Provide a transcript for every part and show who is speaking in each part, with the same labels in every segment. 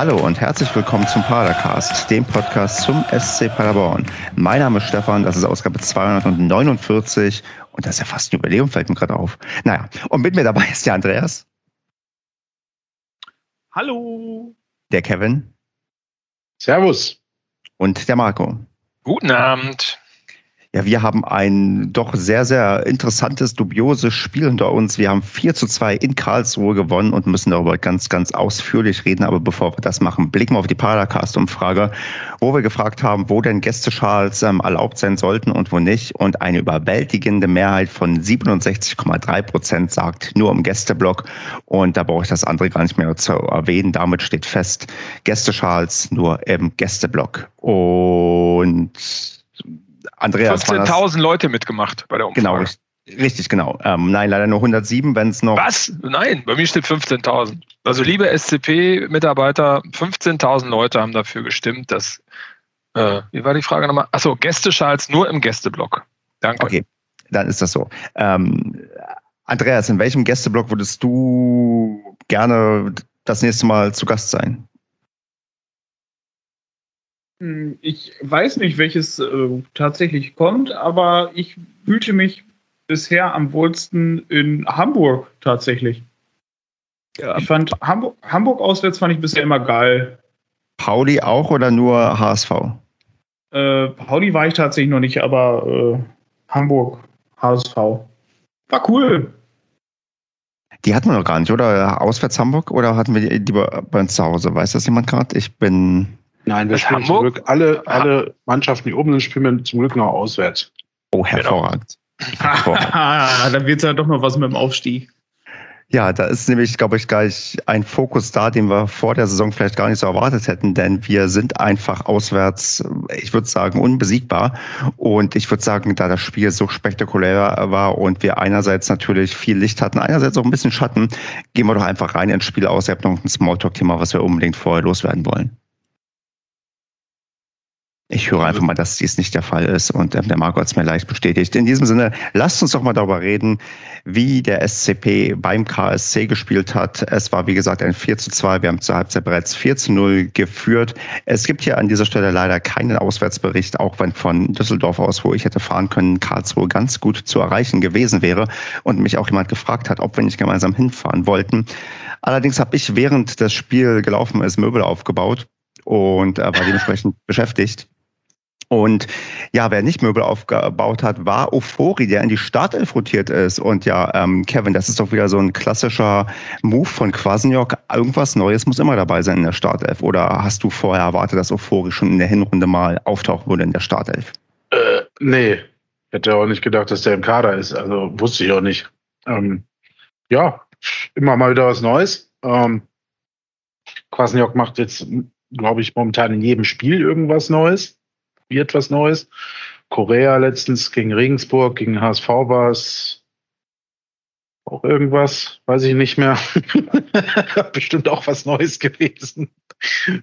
Speaker 1: Hallo und herzlich willkommen zum Padercast, dem Podcast zum SC Paderborn. Mein Name ist Stefan, das ist Ausgabe 249 und das ist ja fast ein Jubiläum, fällt mir gerade auf. Naja, und mit mir dabei ist der Andreas.
Speaker 2: Hallo.
Speaker 1: Der Kevin.
Speaker 3: Servus.
Speaker 1: Und der Marco.
Speaker 2: Guten Abend.
Speaker 1: Ja, wir haben ein doch sehr, sehr interessantes, dubioses Spiel hinter uns. Wir haben 4 zu 2 in Karlsruhe gewonnen und müssen darüber ganz, ganz ausführlich reden. Aber bevor wir das machen, blicken wir auf die Paracast-Umfrage, wo wir gefragt haben, wo denn Gästeschals ähm, erlaubt sein sollten und wo nicht. Und eine überwältigende Mehrheit von 67,3 Prozent sagt nur im Gästeblock. Und da brauche ich das andere gar nicht mehr zu erwähnen. Damit steht fest, Gästeschals nur im Gästeblock. Und Andreas.
Speaker 2: 15.000 Leute mitgemacht bei der Umfrage.
Speaker 1: Genau, richtig, genau. Ähm, nein, leider nur 107, wenn es noch.
Speaker 2: Was? Nein, bei mir steht 15.000. Also, liebe SCP-Mitarbeiter, 15.000 Leute haben dafür gestimmt, dass. Äh, wie war die Frage nochmal? Achso, Gästeschals nur im Gästeblock. Danke.
Speaker 1: Okay, dann ist das so. Ähm, Andreas, in welchem Gästeblock würdest du gerne das nächste Mal zu Gast sein?
Speaker 4: Hm, ich weiß nicht, welches äh, tatsächlich kommt, aber ich fühlte mich bisher am wohlsten in Hamburg tatsächlich. Ja. Ich fand Hamburg, Hamburg auswärts fand ich bisher immer geil.
Speaker 1: Pauli auch oder nur HSV?
Speaker 4: Äh, Pauli war ich tatsächlich noch nicht, aber äh, Hamburg, HSV. War cool.
Speaker 1: Die hatten wir noch gar nicht, oder? Auswärts Hamburg oder hatten wir die lieber bei uns zu Hause? Weiß das jemand gerade? Ich bin
Speaker 3: Nein, wir spielen Hamburg? zum Glück alle, alle Mannschaften, die oben sind, spielen wir zum Glück noch auswärts.
Speaker 1: Oh, hervorragend.
Speaker 4: hervorragend. Dann wird es ja doch noch was mit dem Aufstieg.
Speaker 1: Ja, da ist nämlich, glaube ich, gleich ein Fokus da, den wir vor der Saison vielleicht gar nicht so erwartet hätten, denn wir sind einfach auswärts, ich würde sagen, unbesiegbar. Und ich würde sagen, da das Spiel so spektakulär war und wir einerseits natürlich viel Licht hatten, einerseits auch ein bisschen Schatten, gehen wir doch einfach rein ins Spiel aus. Ihr habt noch ein Smalltalk-Thema, was wir unbedingt vorher loswerden wollen. Ich höre einfach mal, dass dies nicht der Fall ist und ähm, der Marco hat es mir leicht bestätigt. In diesem Sinne, lasst uns doch mal darüber reden, wie der SCP beim KSC gespielt hat. Es war, wie gesagt, ein 4 zu 2. Wir haben zur Halbzeit bereits 4 zu 0 geführt. Es gibt hier an dieser Stelle leider keinen Auswärtsbericht, auch wenn von Düsseldorf aus, wo ich hätte fahren können, Karlsruhe ganz gut zu erreichen gewesen wäre und mich auch jemand gefragt hat, ob wir nicht gemeinsam hinfahren wollten. Allerdings habe ich während das Spiel gelaufen ist Möbel aufgebaut und äh, war dementsprechend beschäftigt und ja, wer nicht Möbel aufgebaut hat, war Ofori, der in die Startelf rotiert ist. Und ja, ähm, Kevin, das ist doch wieder so ein klassischer Move von Kwasniok. Irgendwas Neues muss immer dabei sein in der Startelf. Oder hast du vorher erwartet, dass Ofori schon in der Hinrunde mal auftauchen würde in der Startelf?
Speaker 3: Äh, nee, hätte auch nicht gedacht, dass der im Kader ist. Also wusste ich auch nicht. Ähm, ja, immer mal wieder was Neues. Ähm, Kwasniok macht jetzt, glaube ich, momentan in jedem Spiel irgendwas Neues probiert was Neues. Korea letztens gegen Regensburg, gegen HSV war es auch irgendwas, weiß ich nicht mehr. Bestimmt auch was Neues gewesen.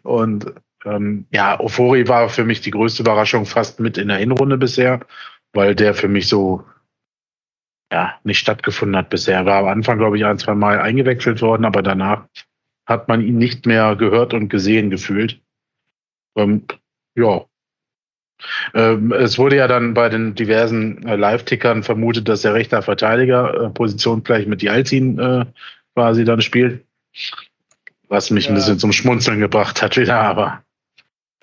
Speaker 3: Und ähm, ja, Ofori war für mich die größte Überraschung fast mit in der Hinrunde bisher, weil der für mich so ja nicht stattgefunden hat bisher. Er war am Anfang, glaube ich, ein, zwei Mal eingewechselt worden, aber danach hat man ihn nicht mehr gehört und gesehen gefühlt. Ähm, ja, es wurde ja dann bei den diversen äh, Live-Tickern vermutet, dass der rechter Verteidiger äh, Position gleich mit Jaltin äh, quasi dann spielt. Was mich ja. ein bisschen zum Schmunzeln gebracht hat wieder, aber.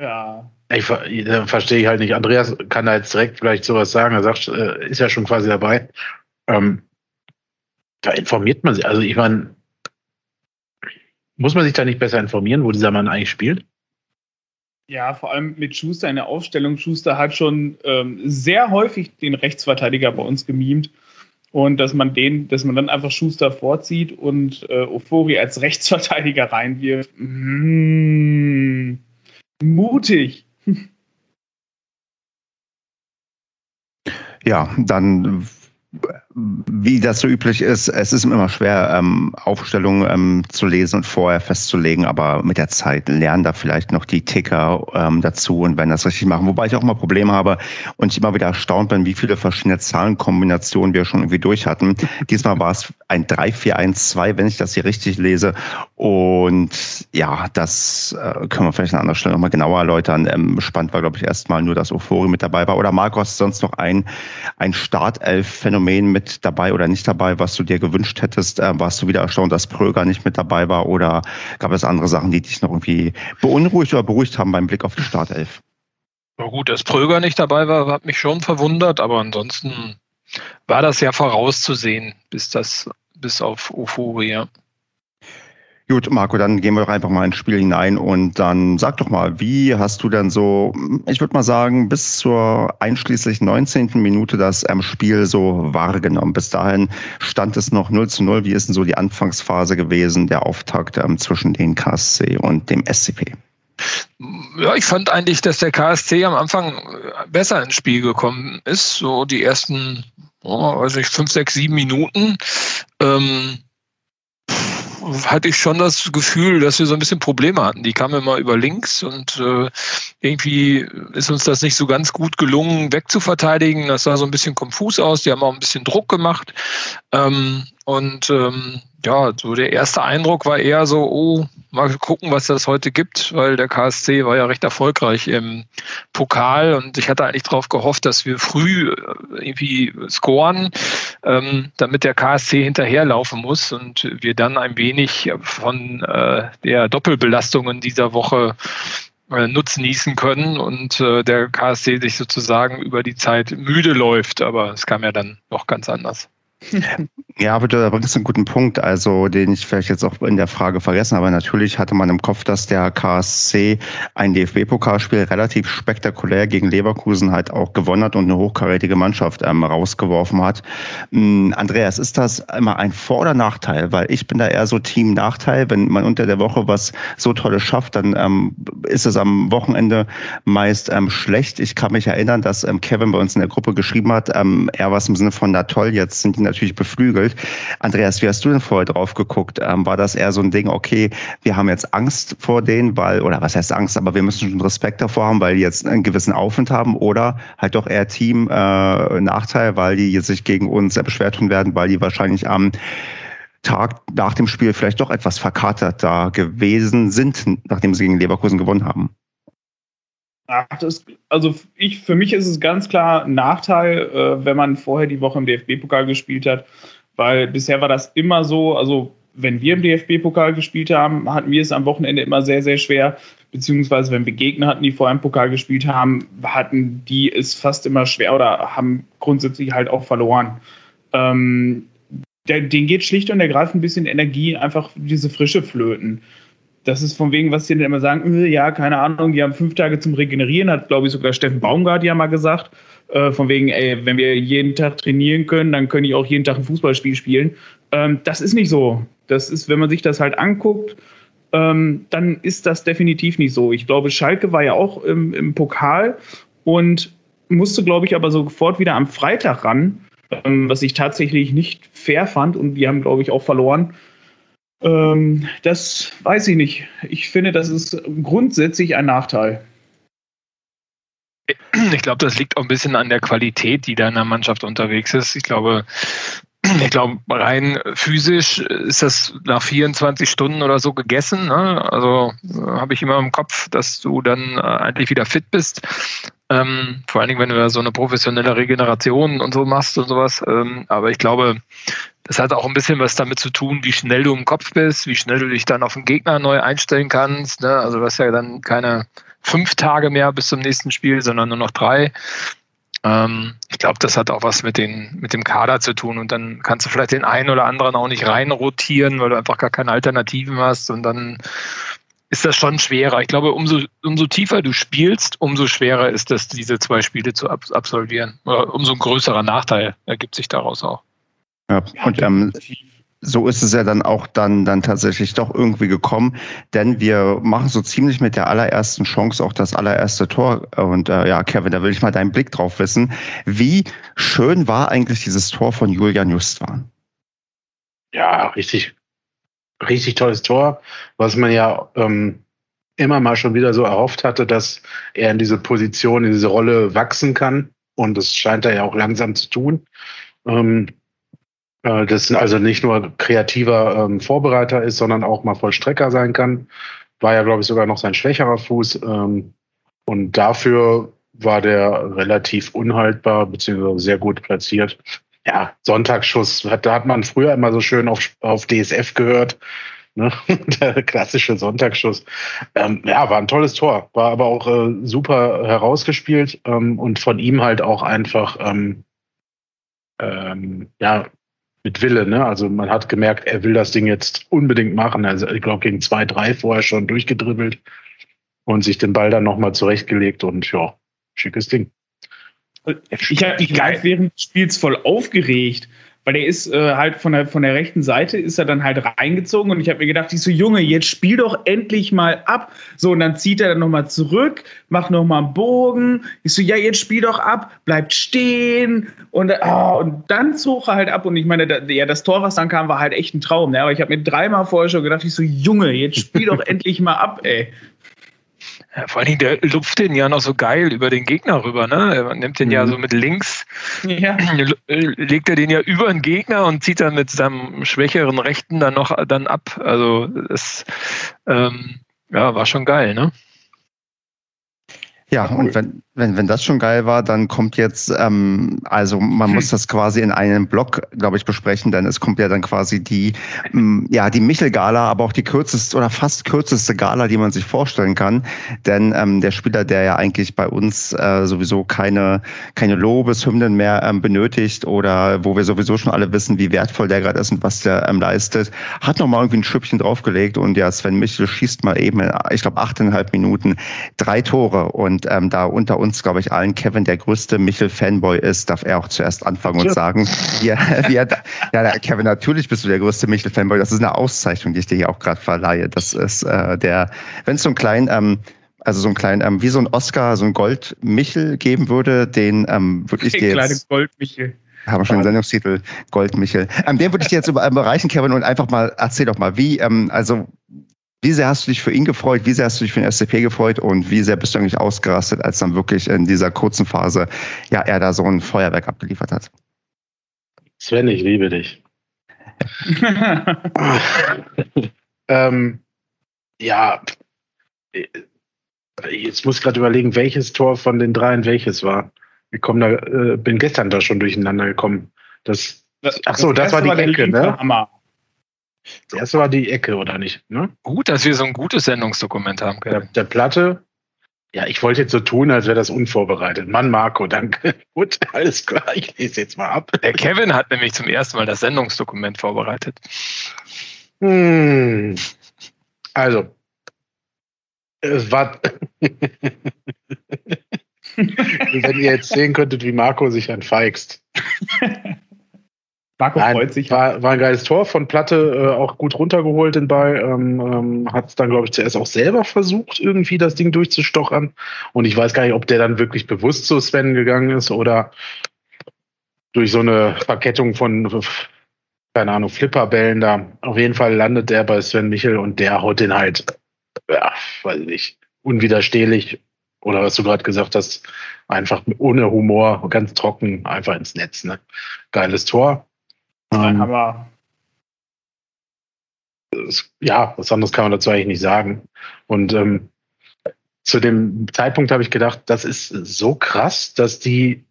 Speaker 4: Ja.
Speaker 3: Ich äh, verstehe ich halt nicht. Andreas kann da jetzt direkt vielleicht sowas sagen. Er sagt, ist ja schon quasi dabei. Ähm, da informiert man sich. Also ich meine, muss man sich da nicht besser informieren, wo dieser Mann eigentlich spielt?
Speaker 4: Ja, vor allem mit Schuster in der Aufstellung. Schuster hat schon ähm, sehr häufig den Rechtsverteidiger bei uns gemimt. Und dass man den, dass man dann einfach Schuster vorzieht und äh, Ofori als Rechtsverteidiger reinwirft. Mmh, mutig.
Speaker 1: Ja, dann wie das so üblich ist, es ist immer schwer, ähm, Aufstellungen ähm, zu lesen und vorher festzulegen, aber mit der Zeit lernen da vielleicht noch die Ticker ähm, dazu und wenn das richtig machen. Wobei ich auch mal Probleme habe und ich immer wieder erstaunt bin, wie viele verschiedene Zahlenkombinationen wir schon irgendwie durch hatten. Diesmal war es ein 3-4-1-2, wenn ich das hier richtig lese. Und ja, das äh, können wir vielleicht an anderer Stelle nochmal genauer erläutern. Ähm, spannend war, glaube ich, erstmal nur, dass Euphorie mit dabei war. Oder Marcos, sonst noch ein, ein Startelf-Phänomen mit dabei oder nicht dabei, was du dir gewünscht hättest? Äh, warst du wieder erstaunt, dass Pröger nicht mit dabei war? Oder gab es andere Sachen, die dich noch irgendwie beunruhigt oder beruhigt haben beim Blick auf die Startelf?
Speaker 2: Na gut, dass Pröger nicht dabei war, hat mich schon verwundert, aber ansonsten war das ja vorauszusehen, bis das, bis auf Euphorie.
Speaker 1: Gut, Marco, dann gehen wir doch einfach mal ins Spiel hinein und dann sag doch mal, wie hast du denn so, ich würde mal sagen, bis zur einschließlich 19. Minute das ähm, Spiel so wahrgenommen? Bis dahin stand es noch 0 zu 0. Wie ist denn so die Anfangsphase gewesen, der Auftakt ähm, zwischen den KSC und dem SCP?
Speaker 2: Ja, ich fand eigentlich, dass der KSC am Anfang besser ins Spiel gekommen ist. So die ersten, oh, weiß ich, fünf, sechs, sieben Minuten. Ähm, hatte ich schon das Gefühl, dass wir so ein bisschen Probleme hatten. Die kamen immer über links und äh, irgendwie ist uns das nicht so ganz gut gelungen, wegzuverteidigen. Das sah so ein bisschen konfus aus. Die haben auch ein bisschen Druck gemacht. Ähm, und ähm, ja, so der erste Eindruck war eher so, oh, mal gucken, was das heute gibt, weil der KSC war ja recht erfolgreich im Pokal und ich hatte eigentlich darauf gehofft, dass wir früh äh, irgendwie scoren, ähm, damit der KSC hinterherlaufen muss und wir dann ein wenig von äh, der Doppelbelastung in dieser Woche äh, Nutzen nießen können und äh, der KSC sich sozusagen über die Zeit müde läuft, aber es kam ja dann noch ganz anders.
Speaker 1: Ja, aber da bringst du einen guten Punkt, also den ich vielleicht jetzt auch in der Frage vergessen habe. Natürlich hatte man im Kopf, dass der KSC ein DFB-Pokalspiel relativ spektakulär gegen Leverkusen halt auch gewonnen hat und eine hochkarätige Mannschaft ähm, rausgeworfen hat. Ähm, Andreas, ist das immer ein Vor- oder Nachteil? Weil ich bin da eher so Team-Nachteil. Wenn man unter der Woche was so Tolles schafft, dann ähm, ist es am Wochenende meist ähm, schlecht. Ich kann mich erinnern, dass ähm, Kevin bei uns in der Gruppe geschrieben hat, ähm, er was im Sinne von, na toll, jetzt sind die natürlich beflügelt. Andreas, wie hast du denn vorher drauf geguckt? Ähm, war das eher so ein Ding, okay, wir haben jetzt Angst vor denen, weil, oder was heißt Angst, aber wir müssen schon Respekt davor haben, weil die jetzt einen gewissen Aufwand haben oder halt doch eher Team-Nachteil, äh, weil die sich gegen uns beschwert tun werden, weil die wahrscheinlich am Tag nach dem Spiel vielleicht doch etwas verkatert da gewesen sind, nachdem sie gegen Leverkusen gewonnen haben.
Speaker 4: Ach, das, also ich, für mich ist es ganz klar ein Nachteil, äh, wenn man vorher die Woche im DFB-Pokal gespielt hat, weil bisher war das immer so, also wenn wir im DFB-Pokal gespielt haben, hatten wir es am Wochenende immer sehr, sehr schwer, beziehungsweise wenn wir Gegner hatten, die vorher im Pokal gespielt haben, hatten die es fast immer schwer oder haben grundsätzlich halt auch verloren. Ähm, denen geht schlicht und ergreifend ein bisschen Energie, einfach diese frische Flöten das ist von wegen, was die dann immer sagen, äh, ja, keine Ahnung, die haben fünf Tage zum Regenerieren, hat, glaube ich, sogar Steffen Baumgart ja mal gesagt. Äh, von wegen, ey, wenn wir jeden Tag trainieren können, dann können die auch jeden Tag ein Fußballspiel spielen. Ähm, das ist nicht so. Das ist, wenn man sich das halt anguckt, ähm, dann ist das definitiv nicht so. Ich glaube, Schalke war ja auch im, im Pokal und musste, glaube ich, aber sofort wieder am Freitag ran, ähm, was ich tatsächlich nicht fair fand und die haben, glaube ich, auch verloren. Ähm, das weiß ich nicht. Ich finde, das ist grundsätzlich ein Nachteil.
Speaker 2: Ich glaube, das liegt auch ein bisschen an der Qualität, die da in der Mannschaft unterwegs ist. Ich glaube, ich glaube, rein physisch ist das nach 24 Stunden oder so gegessen. Ne? Also äh, habe ich immer im Kopf, dass du dann äh, eigentlich wieder fit bist. Ähm, vor allen Dingen, wenn du da so eine professionelle Regeneration und so machst und sowas. Ähm, aber ich glaube, das hat auch ein bisschen was damit zu tun, wie schnell du im Kopf bist, wie schnell du dich dann auf den Gegner neu einstellen kannst. Ne? Also du hast ja dann keine fünf Tage mehr bis zum nächsten Spiel, sondern nur noch drei. Ähm, ich glaube, das hat auch was mit, den, mit dem Kader zu tun. Und dann kannst du vielleicht den einen oder anderen auch nicht reinrotieren, weil du einfach gar keine Alternativen hast. Und dann ist das schon schwerer. Ich glaube, umso, umso tiefer du spielst, umso schwerer ist es, diese zwei Spiele zu absolvieren. Oder umso ein größerer Nachteil ergibt sich daraus auch.
Speaker 1: Ja, und ähm, so ist es ja dann auch dann, dann tatsächlich doch irgendwie gekommen, denn wir machen so ziemlich mit der allerersten Chance auch das allererste Tor. Und äh, ja, Kevin, da will ich mal deinen Blick drauf wissen. Wie schön war eigentlich dieses Tor von Julian Justwan?
Speaker 3: Ja, richtig, richtig tolles Tor, was man ja ähm, immer mal schon wieder so erhofft hatte, dass er in diese Position, in diese Rolle wachsen kann. Und das scheint er ja auch langsam zu tun. Ähm, äh, das also nicht nur kreativer ähm, Vorbereiter ist, sondern auch mal Vollstrecker sein kann. War ja, glaube ich, sogar noch sein schwächerer Fuß. Ähm, und dafür war der relativ unhaltbar, beziehungsweise sehr gut platziert. Ja, Sonntagsschuss, da hat man früher immer so schön auf, auf DSF gehört. Ne? Der klassische Sonntagsschuss. Ähm, ja, war ein tolles Tor, war aber auch äh, super herausgespielt ähm, und von ihm halt auch einfach ähm, ähm, ja, mit Wille. Ne? Also man hat gemerkt, er will das Ding jetzt unbedingt machen. Also ich glaube gegen zwei, drei vorher schon durchgedribbelt und sich den Ball dann nochmal zurechtgelegt und ja, schickes Ding.
Speaker 4: Ich habe mich gleich während des Spiels voll aufgeregt, weil er ist äh, halt von der, von der rechten Seite ist er dann halt reingezogen und ich habe mir gedacht, ich so, Junge, jetzt spiel doch endlich mal ab. So, und dann zieht er dann nochmal zurück, macht nochmal einen Bogen. Ich so, ja, jetzt spiel doch ab, bleibt stehen. Und, oh, und dann zog er halt ab und ich meine, da, ja, das Tor, was dann kam, war halt echt ein Traum. Ne? Aber ich habe mir dreimal vorher schon gedacht, ich so, Junge, jetzt spiel doch endlich mal ab, ey.
Speaker 2: Ja, vor allen Dingen, der lupft den ja noch so geil über den Gegner rüber, ne? Er nimmt den mhm. ja so mit links, ja. legt er den ja über den Gegner und zieht dann mit seinem schwächeren Rechten dann noch dann ab. Also das ähm, ja, war schon geil, ne?
Speaker 1: Ja, und wenn, wenn, wenn das schon geil war, dann kommt jetzt, ähm, also man muss das quasi in einem Block, glaube ich, besprechen, denn es kommt ja dann quasi die, ähm, ja, die Michel-Gala, aber auch die kürzeste oder fast kürzeste Gala, die man sich vorstellen kann. Denn ähm, der Spieler, der ja eigentlich bei uns äh, sowieso keine, keine Lobeshymnen mehr ähm, benötigt oder wo wir sowieso schon alle wissen, wie wertvoll der gerade ist und was der ähm, leistet, hat nochmal irgendwie ein Schüppchen draufgelegt. Und ja, Sven Michel schießt mal eben, ich glaube, achteinhalb Minuten drei Tore. Und ähm, da unter uns, glaube ich, allen Kevin der größte Michel-Fanboy ist, darf er auch zuerst anfangen und sagen, ja, ja, ja, Kevin, natürlich bist du der größte Michel-Fanboy. Das ist eine Auszeichnung, die ich dir hier auch gerade verleihe. Das ist äh, der, wenn es so ein kleinen, ähm, also so ein kleinen, ähm, wie so ein Oscar, so ein Gold-Michel geben würde, den ähm, würde ich dir jetzt... Kleine
Speaker 4: Gold-Michel.
Speaker 1: Haben wir schon den Sendungstitel Gold Michel. Ähm, den würde ich dir jetzt überreichen, Kevin, und einfach mal erzähl doch mal, wie, ähm, also wie sehr hast du dich für ihn gefreut? Wie sehr hast du dich für den SCP gefreut? Und wie sehr bist du eigentlich ausgerastet, als dann wirklich in dieser kurzen Phase ja er da so ein Feuerwerk abgeliefert hat?
Speaker 3: Sven, ich liebe dich. ähm, ja, jetzt muss ich gerade überlegen, welches Tor von den dreien welches war. Ich komm da, äh, bin gestern da schon durcheinander gekommen. Das, ach so, das, das war die Ecke, ne? Hammer. Das erste war die Ecke, oder nicht? Ne?
Speaker 2: Gut, dass wir so ein gutes Sendungsdokument haben.
Speaker 3: Der, der Platte, ja, ich wollte jetzt so tun, als wäre das unvorbereitet. Mann, Marco, danke. Gut, alles klar, ich lese jetzt mal ab.
Speaker 2: Der Kevin hat nämlich zum ersten Mal das Sendungsdokument vorbereitet.
Speaker 3: Hm. Also, es war. Wenn ihr jetzt sehen könntet, wie Marco sich entfeixt. Marco Nein, freut sich. War, war ein geiles Tor von Platte, äh, auch gut runtergeholt den Ball. Ähm, ähm, Hat es dann, glaube ich, zuerst auch selber versucht, irgendwie das Ding durchzustochern. Und ich weiß gar nicht, ob der dann wirklich bewusst zu Sven gegangen ist oder durch so eine Verkettung von, keine Ahnung, Flipperbällen da. Auf jeden Fall landet der bei Sven Michel und der haut den halt, ja, weiß ich nicht, unwiderstehlich. Oder was du gerade gesagt hast, einfach ohne Humor, ganz trocken, einfach ins Netz. Ne? Geiles Tor. Ähm, aber ja, was anderes kann man dazu eigentlich nicht sagen. Und ähm, zu dem Zeitpunkt habe ich gedacht, das ist so krass, dass die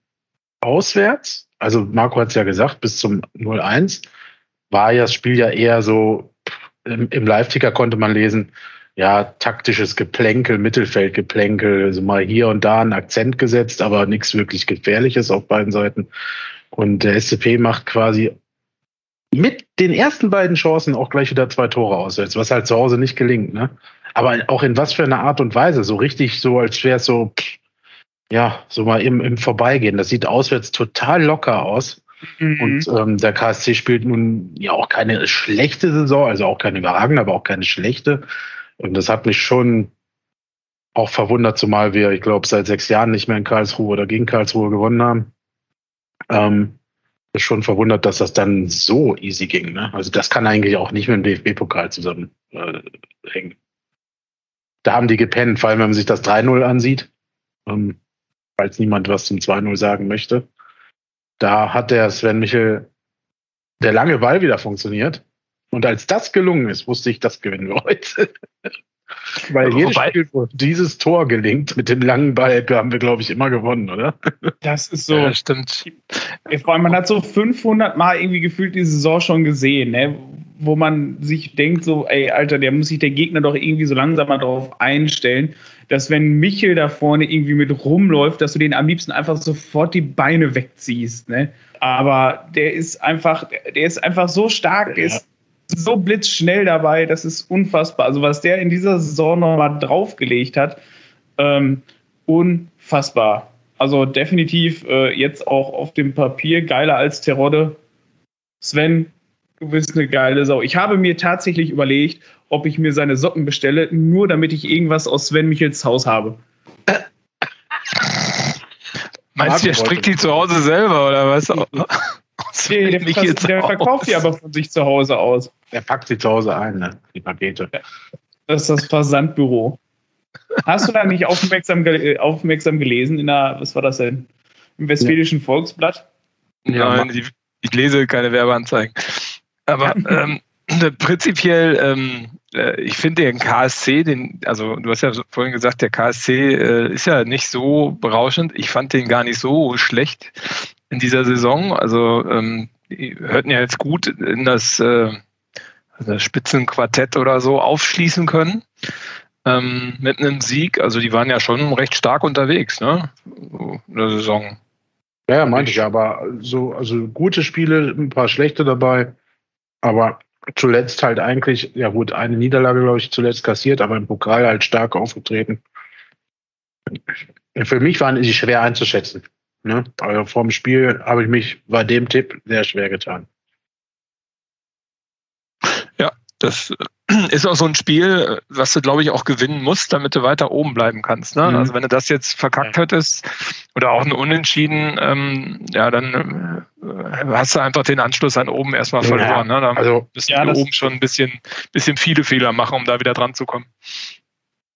Speaker 3: auswärts, also Marco hat es ja gesagt, bis zum 0-1 war ja das Spiel ja eher so, im, im Live-Ticker konnte man lesen, ja, taktisches Geplänkel, Mittelfeldgeplänkel, also mal hier und da einen Akzent gesetzt, aber nichts wirklich Gefährliches auf beiden Seiten. Und der SCP macht quasi mit den ersten beiden Chancen auch gleich wieder zwei Tore auswärts, was halt zu Hause nicht gelingt. Ne? Aber auch in was für einer Art und Weise, so richtig so, als wäre es so, ja, so mal im, im Vorbeigehen. Das sieht auswärts total locker aus. Mhm. Und ähm, der KSC spielt nun ja auch keine schlechte Saison, also auch keine überragende, aber auch keine schlechte. Und das hat mich schon auch verwundert, zumal wir, ich glaube, seit sechs Jahren nicht mehr in Karlsruhe oder gegen Karlsruhe gewonnen haben. Ähm, ist schon verwundert, dass das dann so easy ging. Ne? Also das kann eigentlich auch nicht mit dem DFB-Pokal zusammenhängen. Äh, da haben die gepennt, vor allem wenn man sich das 3-0 ansieht, ähm, falls niemand was zum 2-0 sagen möchte. Da hat der Sven Michel der lange Ball wieder funktioniert. Und als das gelungen ist, wusste ich, das gewinnen wir heute. Weil jedes Wobei, Spiel, wo dieses Tor gelingt mit dem langen Ball, haben wir, glaube ich, immer gewonnen, oder?
Speaker 4: Das ist so. Ja, stimmt. Vor allem, man hat so 500 Mal irgendwie gefühlt die Saison schon gesehen, ne? wo man sich denkt, so, ey, Alter, der muss sich der Gegner doch irgendwie so langsam mal darauf einstellen, dass wenn Michel da vorne irgendwie mit rumläuft, dass du den am liebsten einfach sofort die Beine wegziehst. Ne? Aber der ist einfach, der ist einfach so stark, der ist so blitzschnell dabei, das ist unfassbar. Also was der in dieser Saison nochmal draufgelegt hat, ähm, unfassbar. Also definitiv äh, jetzt auch auf dem Papier geiler als Terodde. Sven, du bist eine geile Sau. Ich habe mir tatsächlich überlegt, ob ich mir seine Socken bestelle, nur damit ich irgendwas aus Sven Michels Haus habe.
Speaker 2: Meinst du, der strickt die zu Hause selber oder was?
Speaker 4: Nee, der, der, der verkauft die aber von sich zu Hause aus.
Speaker 3: Der packt sie zu Hause ein, ne? die Pakete.
Speaker 4: Das ist das Versandbüro. Hast du da nicht aufmerksam, ge aufmerksam gelesen in der, was war das denn? Im Westfälischen ja. Volksblatt?
Speaker 2: Ja, ich, ich lese keine Werbeanzeigen. Aber ähm, prinzipiell, ähm, äh, ich finde den KSC, den, also du hast ja vorhin gesagt, der KSC äh, ist ja nicht so berauschend. Ich fand den gar nicht so schlecht in dieser Saison. Also ähm, die hörten ja jetzt gut in das, äh, das Spitzenquartett oder so aufschließen können. Ähm, mit einem Sieg. Also die waren ja schon recht stark unterwegs, ne? In der Saison.
Speaker 3: Ja, meinte ich, aber so, also gute Spiele, ein paar schlechte dabei. Aber zuletzt halt eigentlich, ja gut, eine Niederlage, glaube ich, zuletzt kassiert, aber im Pokal halt stark aufgetreten. Für mich waren sie schwer einzuschätzen. Ne? Also vorm Spiel habe ich mich bei dem Tipp sehr schwer getan.
Speaker 2: Ja, das ist auch so ein Spiel, was du, glaube ich, auch gewinnen musst, damit du weiter oben bleiben kannst. Ne? Mhm. Also wenn du das jetzt verkackt hättest oder auch ein Unentschieden, ähm, ja, dann äh, hast du einfach den Anschluss an oben erstmal verloren. Ja, ne? Dann also, müssen ja, wir oben schon ein bisschen, bisschen viele Fehler machen, um da wieder dran zu kommen.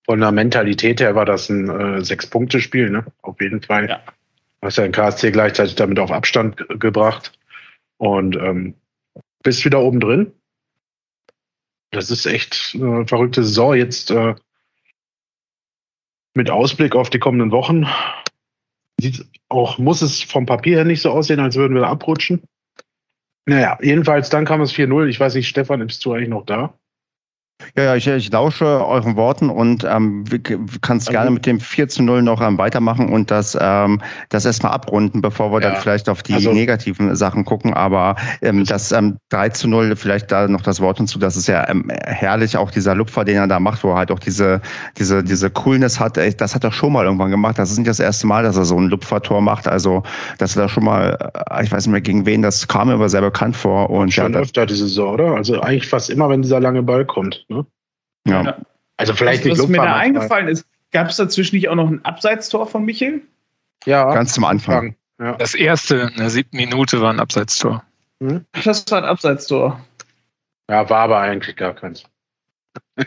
Speaker 3: Von der Mentalität her war das ein äh, Sechs-Punkte-Spiel, ne? Auf jeden Fall. Ja hast ja den KSC gleichzeitig damit auf Abstand gebracht und ähm, bist wieder oben drin. Das ist echt eine verrückte Saison jetzt äh, mit Ausblick auf die kommenden Wochen. Sieht auch, muss es vom Papier her nicht so aussehen, als würden wir abrutschen. Naja, jedenfalls, dann kam es 4-0. Ich weiß nicht, Stefan, bist du eigentlich noch da?
Speaker 1: Ja, ja, ich, ich lausche euren Worten und ähm, kannst also, gerne mit dem 4 zu 0 noch ähm, weitermachen und das, ähm, das erstmal abrunden, bevor wir ja, dann vielleicht auf die also, negativen Sachen gucken. Aber ähm, das ähm, 3 zu 0, vielleicht da noch das Wort hinzu, das ist ja ähm, herrlich, auch dieser Lupfer, den er da macht, wo er halt auch diese, diese, diese Coolness hat. Das hat er schon mal irgendwann gemacht. Das ist nicht das erste Mal, dass er so ein Lupfertor macht. Also, dass er da schon mal, äh, ich weiß nicht mehr gegen wen, das kam mir aber sehr bekannt vor. Und
Speaker 3: schon ja, öfter diese Saison, oder? Also eigentlich fast immer, wenn dieser lange Ball kommt. Ne?
Speaker 4: Ja. ja. Also vielleicht was, was mir da eingefallen ist, gab es dazwischen nicht auch noch ein Abseitstor von Michel?
Speaker 1: Ja. Ganz zum Anfang.
Speaker 2: Ja. Das erste in der siebten Minute war ein Abseitstor.
Speaker 4: Hm? Das war ein Abseitstor.
Speaker 3: Ja, war aber eigentlich gar keins.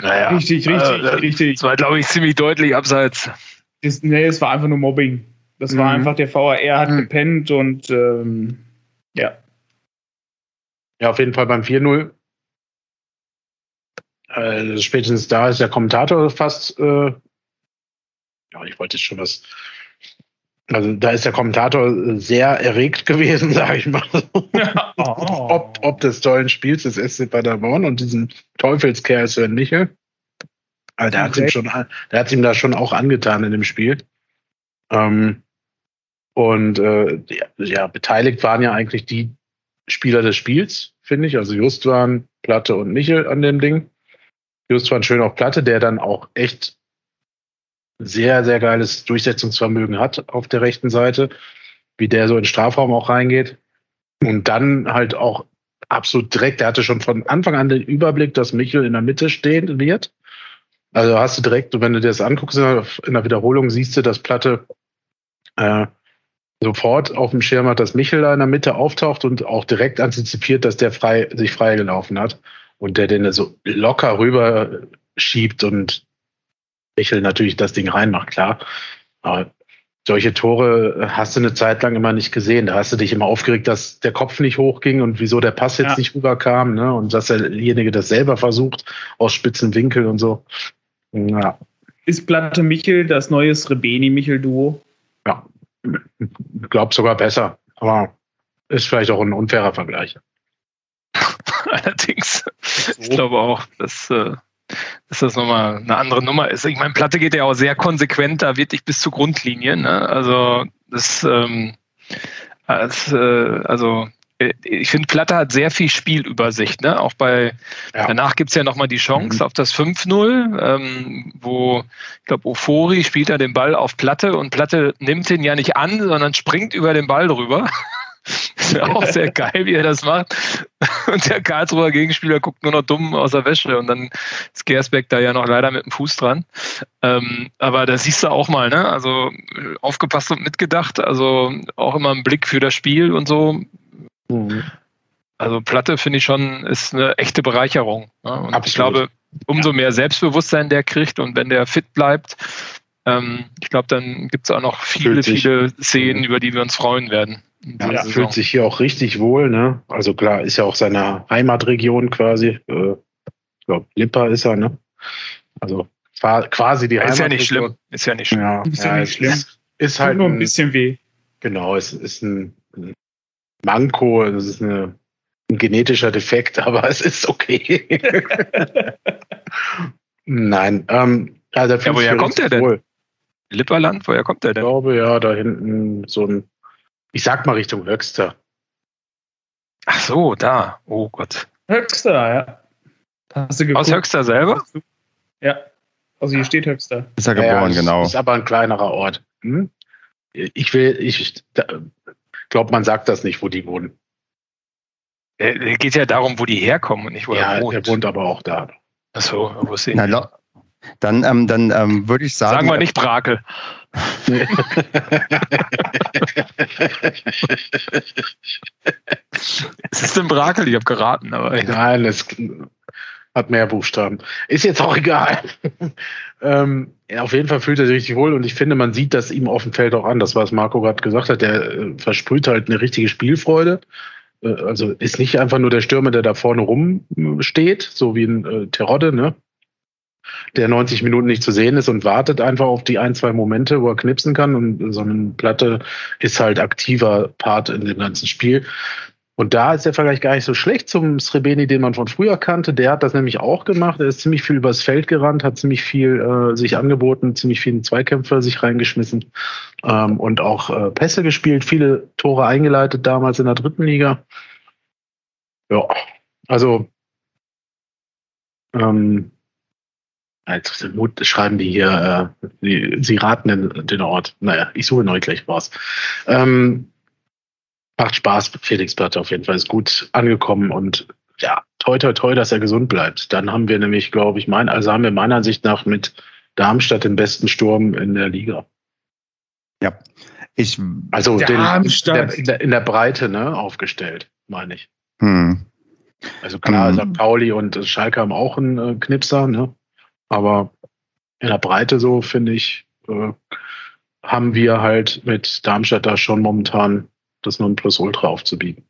Speaker 2: naja. Richtig, richtig, äh, richtig. Das war, glaube ich, ziemlich deutlich abseits.
Speaker 4: Das, nee, es war einfach nur Mobbing. Das mhm. war einfach, der VAR hat mhm. gepennt und ähm, ja.
Speaker 3: Ja, auf jeden Fall beim 4-0 äh, spätestens da ist der Kommentator fast, äh, ja, ich wollte jetzt schon was, also da ist der Kommentator sehr erregt gewesen, sage ich mal. oh. ob, ob des tollen Spiels des SC Paderborn und diesen Teufelskerl Sven Michel. Also der, okay. hat ihm schon, der hat ihm da schon auch angetan in dem Spiel. Ähm, und äh, ja, beteiligt waren ja eigentlich die Spieler des Spiels, finde ich. Also Just waren Platte und Michel an dem Ding. Just war schön auf Platte, der dann auch echt sehr, sehr geiles Durchsetzungsvermögen hat auf der rechten Seite. wie der so in Strafraum auch reingeht. Und dann halt auch absolut direkt, der hatte schon von Anfang an den Überblick, dass Michel in der Mitte stehen wird. Also hast du direkt, wenn du dir das anguckst in der Wiederholung, siehst du, dass Platte äh, sofort auf dem Schirm hat, dass Michel da in der Mitte auftaucht und auch direkt antizipiert, dass der frei, sich frei gelaufen hat und der den so locker rüber schiebt und Michel natürlich das Ding reinmacht, klar. Aber solche Tore hast du eine Zeit lang immer nicht gesehen. Da hast du dich immer aufgeregt, dass der Kopf nicht hochging und wieso der Pass jetzt ja. nicht rüberkam, ne? Und dass derjenige das selber versucht aus spitzen Winkel und so.
Speaker 4: Ja. Ist Platte Michel das neue Srebeni-Michel-Duo?
Speaker 3: Ja, ich glaube sogar besser. Aber ist vielleicht auch ein unfairer Vergleich.
Speaker 2: Allerdings, ich glaube auch, dass, äh, dass das nochmal eine andere Nummer ist. Ich meine, Platte geht ja auch sehr konsequent da wirklich bis zur Grundlinie. Ne? Also das, ähm, das äh, also äh, ich finde, Platte hat sehr viel Spielübersicht. Ne? Auch bei, ja. danach gibt es ja nochmal die Chance mhm. auf das 5-0, ähm, wo, ich glaube, Ofori spielt da den Ball auf Platte und Platte nimmt ihn ja nicht an, sondern springt über den Ball drüber. ist ja auch sehr geil, wie er das macht. Und der Karlsruher Gegenspieler guckt nur noch dumm aus der Wäsche und dann ist Gersbeck da ja noch leider mit dem Fuß dran. Ähm, aber da siehst du auch mal, ne? Also aufgepasst und mitgedacht, also auch immer ein Blick für das Spiel und so. Mhm. Also Platte finde ich schon, ist eine echte Bereicherung. Ne? Und Absolut. ich glaube, umso mehr Selbstbewusstsein der kriegt und wenn der fit bleibt, ähm, ich glaube, dann gibt es auch noch viele, viele Szenen, über die wir uns freuen werden.
Speaker 3: Ja, er fühlt sich hier auch richtig wohl. Ne? Also klar, ist ja auch seine Heimatregion quasi. Äh, ich glaube, Lippa ist er. Ne? Also quasi die
Speaker 2: Heimat. Ist ja nicht schlimm. Ist ja nicht schlimm. Ja,
Speaker 4: ist ja, nicht schlimm.
Speaker 3: Ist, ist halt
Speaker 4: nur ein bisschen weh.
Speaker 3: Genau, es ist ein Manko, das ist eine, ein genetischer Defekt, aber es ist okay. Nein, ähm,
Speaker 2: also ja, woher kommt der denn? Wohl. Lipperland, woher kommt der denn?
Speaker 3: Ich glaube, ja, da hinten so ein, ich sag mal Richtung Höxter.
Speaker 2: Ach so, da. Oh Gott.
Speaker 4: Höxter, ja.
Speaker 2: Hast du Aus Höxter selber?
Speaker 4: Ja. Also hier steht Höxter.
Speaker 1: Ist er geboren, ja, genau.
Speaker 3: Ist aber ein kleinerer Ort. Hm? Ich will, ich, glaube, man sagt das nicht, wo die wohnen.
Speaker 2: Es äh, geht ja darum, wo die herkommen und nicht, wo
Speaker 3: ja, er wohnt. Er wohnt aber auch da.
Speaker 2: Achso, wo ist
Speaker 1: Na, dann, ähm, dann ähm, würde ich sagen.
Speaker 2: Sagen wir nicht Brakel. Es ist ein Brakel, ich habe geraten, aber.
Speaker 3: Nein, es hat mehr Buchstaben. Ist jetzt auch egal. ähm, auf jeden Fall fühlt er sich richtig wohl und ich finde, man sieht das ihm auf dem Feld auch an. Das, was Marco gerade gesagt hat, der äh, versprüht halt eine richtige Spielfreude. Äh, also ist nicht einfach nur der Stürmer, der da vorne rumsteht, so wie ein äh, Terodde, ne? Der 90 Minuten nicht zu sehen ist und wartet einfach auf die ein, zwei Momente, wo er knipsen kann. Und so eine Platte ist halt aktiver Part in dem ganzen Spiel. Und da ist der Vergleich gar nicht so schlecht zum Srebeni, den man von früher kannte. Der hat das nämlich auch gemacht. Er ist ziemlich viel übers Feld gerannt, hat ziemlich viel äh, sich angeboten, ziemlich viele Zweikämpfer sich reingeschmissen ähm, und auch äh, Pässe gespielt, viele Tore eingeleitet damals in der dritten Liga. Ja, also ähm, als Mut schreiben die hier, äh, die, sie raten den, den Ort. Naja, ich suche neu gleich was. Ähm, macht Spaß. Felix Platte auf jeden Fall ist gut angekommen und ja, toi, toi, toi, dass er gesund bleibt. Dann haben wir nämlich, glaube ich, mein, also haben wir meiner Ansicht nach mit Darmstadt den besten Sturm in der Liga.
Speaker 1: Ja. Ich,
Speaker 3: also den, in, der, in der Breite ne, aufgestellt, meine ich.
Speaker 1: Hm.
Speaker 3: Also klar, hm. St. Pauli und Schalke haben auch einen äh, Knipser, ne? Aber in der Breite so, finde ich, äh, haben wir halt mit Darmstadt da schon momentan das Nonplusultra aufzubieten.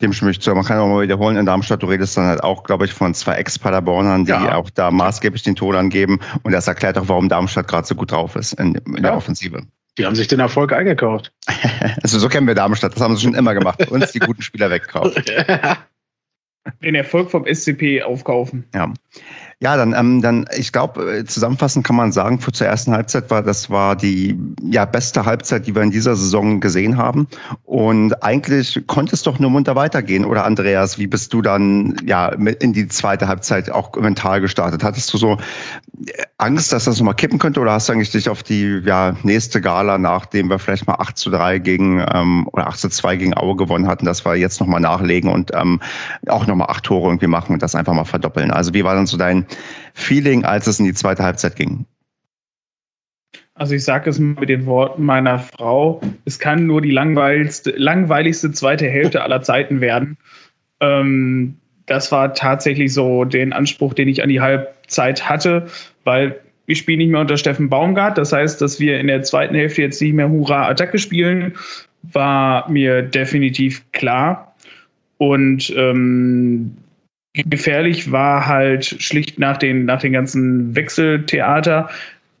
Speaker 1: Dem stimme ich zu. Man kann auch mal wiederholen, in Darmstadt, du redest dann halt auch, glaube ich, von zwei Ex-Paderbornern, die ja. auch da maßgeblich den Ton angeben. Und das erklärt auch, warum Darmstadt gerade so gut drauf ist in, in ja. der Offensive.
Speaker 3: Die haben sich den Erfolg eingekauft.
Speaker 1: also so kennen wir Darmstadt, das haben sie schon immer gemacht. Uns die guten Spieler wegkaufen.
Speaker 4: Den Erfolg vom SCP aufkaufen.
Speaker 1: Ja. Ja, dann, ähm, dann ich glaube, äh, zusammenfassend kann man sagen, für zur ersten Halbzeit war das war die ja, beste Halbzeit, die wir in dieser Saison gesehen haben. Und eigentlich konnte es doch nur munter weitergehen. Oder Andreas, wie bist du dann ja in die zweite Halbzeit auch mental gestartet? Hattest du so Angst, dass das nochmal kippen könnte? Oder hast du eigentlich dich auf die ja, nächste Gala, nachdem wir vielleicht mal 8 zu 3 gegen ähm, oder 8 zu 2 gegen Aue gewonnen hatten, dass wir jetzt nochmal nachlegen und ähm, auch nochmal acht Tore irgendwie machen und das einfach mal verdoppeln? Also wie war dann so dein Feeling, als es in die zweite Halbzeit ging?
Speaker 4: Also ich sage es mit den Worten meiner Frau, es kann nur die langweiligste, langweiligste zweite Hälfte aller Zeiten werden. Ähm, das war tatsächlich so den Anspruch, den ich an die Halbzeit hatte, weil wir spielen nicht mehr unter Steffen Baumgart. Das heißt, dass wir in der zweiten Hälfte jetzt nicht mehr Hurra-Attacke spielen, war mir definitiv klar. Und ähm, gefährlich war halt schlicht nach den, nach den ganzen Wechseltheater,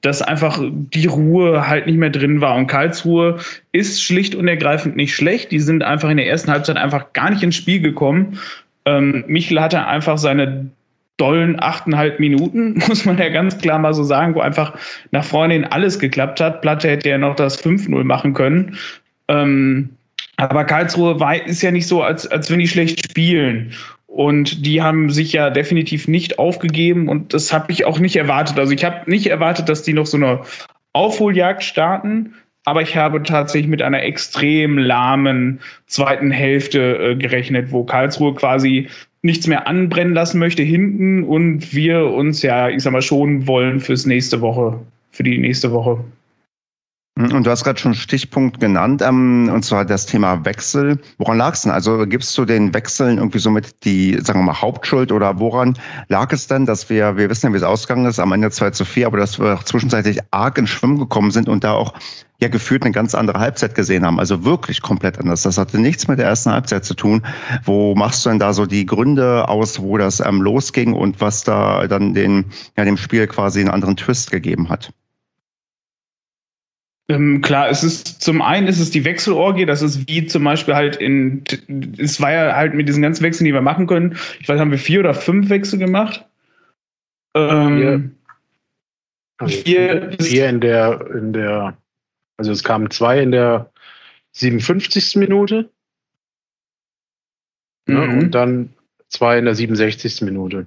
Speaker 4: dass einfach die Ruhe halt nicht mehr drin war. Und Karlsruhe ist schlicht und ergreifend nicht schlecht. Die sind einfach in der ersten Halbzeit einfach gar nicht ins Spiel gekommen. Ähm, Michel hatte einfach seine dollen achteinhalb Minuten, muss man ja ganz klar mal so sagen, wo einfach nach vorne hin alles geklappt hat. Platte hätte ja noch das 5-0 machen können. Ähm, aber Karlsruhe war, ist ja nicht so, als, als wenn die schlecht spielen. Und die haben sich ja definitiv nicht aufgegeben und das habe ich auch nicht erwartet. Also ich habe nicht erwartet, dass die noch so eine Aufholjagd starten, aber ich habe tatsächlich mit einer extrem lahmen zweiten Hälfte äh, gerechnet, wo Karlsruhe quasi nichts mehr anbrennen lassen möchte hinten und wir uns ja, ich sag mal, schonen wollen fürs nächste Woche, für die nächste Woche.
Speaker 1: Mhm, und du hast gerade schon einen Stichpunkt genannt, ähm, und zwar das Thema Wechsel. Woran lag es denn? Also gibst du den Wechseln irgendwie somit die, sagen wir mal, Hauptschuld oder woran lag es denn, dass wir, wir wissen ja, wie es ausgegangen ist, am Ende 2 zu 4, aber dass wir zwischenzeitlich arg ins Schwimmen gekommen sind und da auch ja gefühlt eine ganz andere Halbzeit gesehen haben. Also wirklich komplett anders. Das hatte nichts mit der ersten Halbzeit zu tun. Wo machst du denn da so die Gründe aus, wo das ähm, losging und was da dann den, ja, dem Spiel quasi einen anderen Twist gegeben hat?
Speaker 4: Ähm, klar, es ist zum einen ist es die Wechselorgie, das ist wie zum Beispiel halt in, es war ja halt mit diesen ganzen Wechseln, die wir machen können. Ich weiß, haben wir vier oder fünf Wechsel gemacht?
Speaker 3: Ähm, also vier, vier in der, in der, also es kamen zwei in der 57. Minute. Ne, mhm. Und dann zwei in der 67. Minute.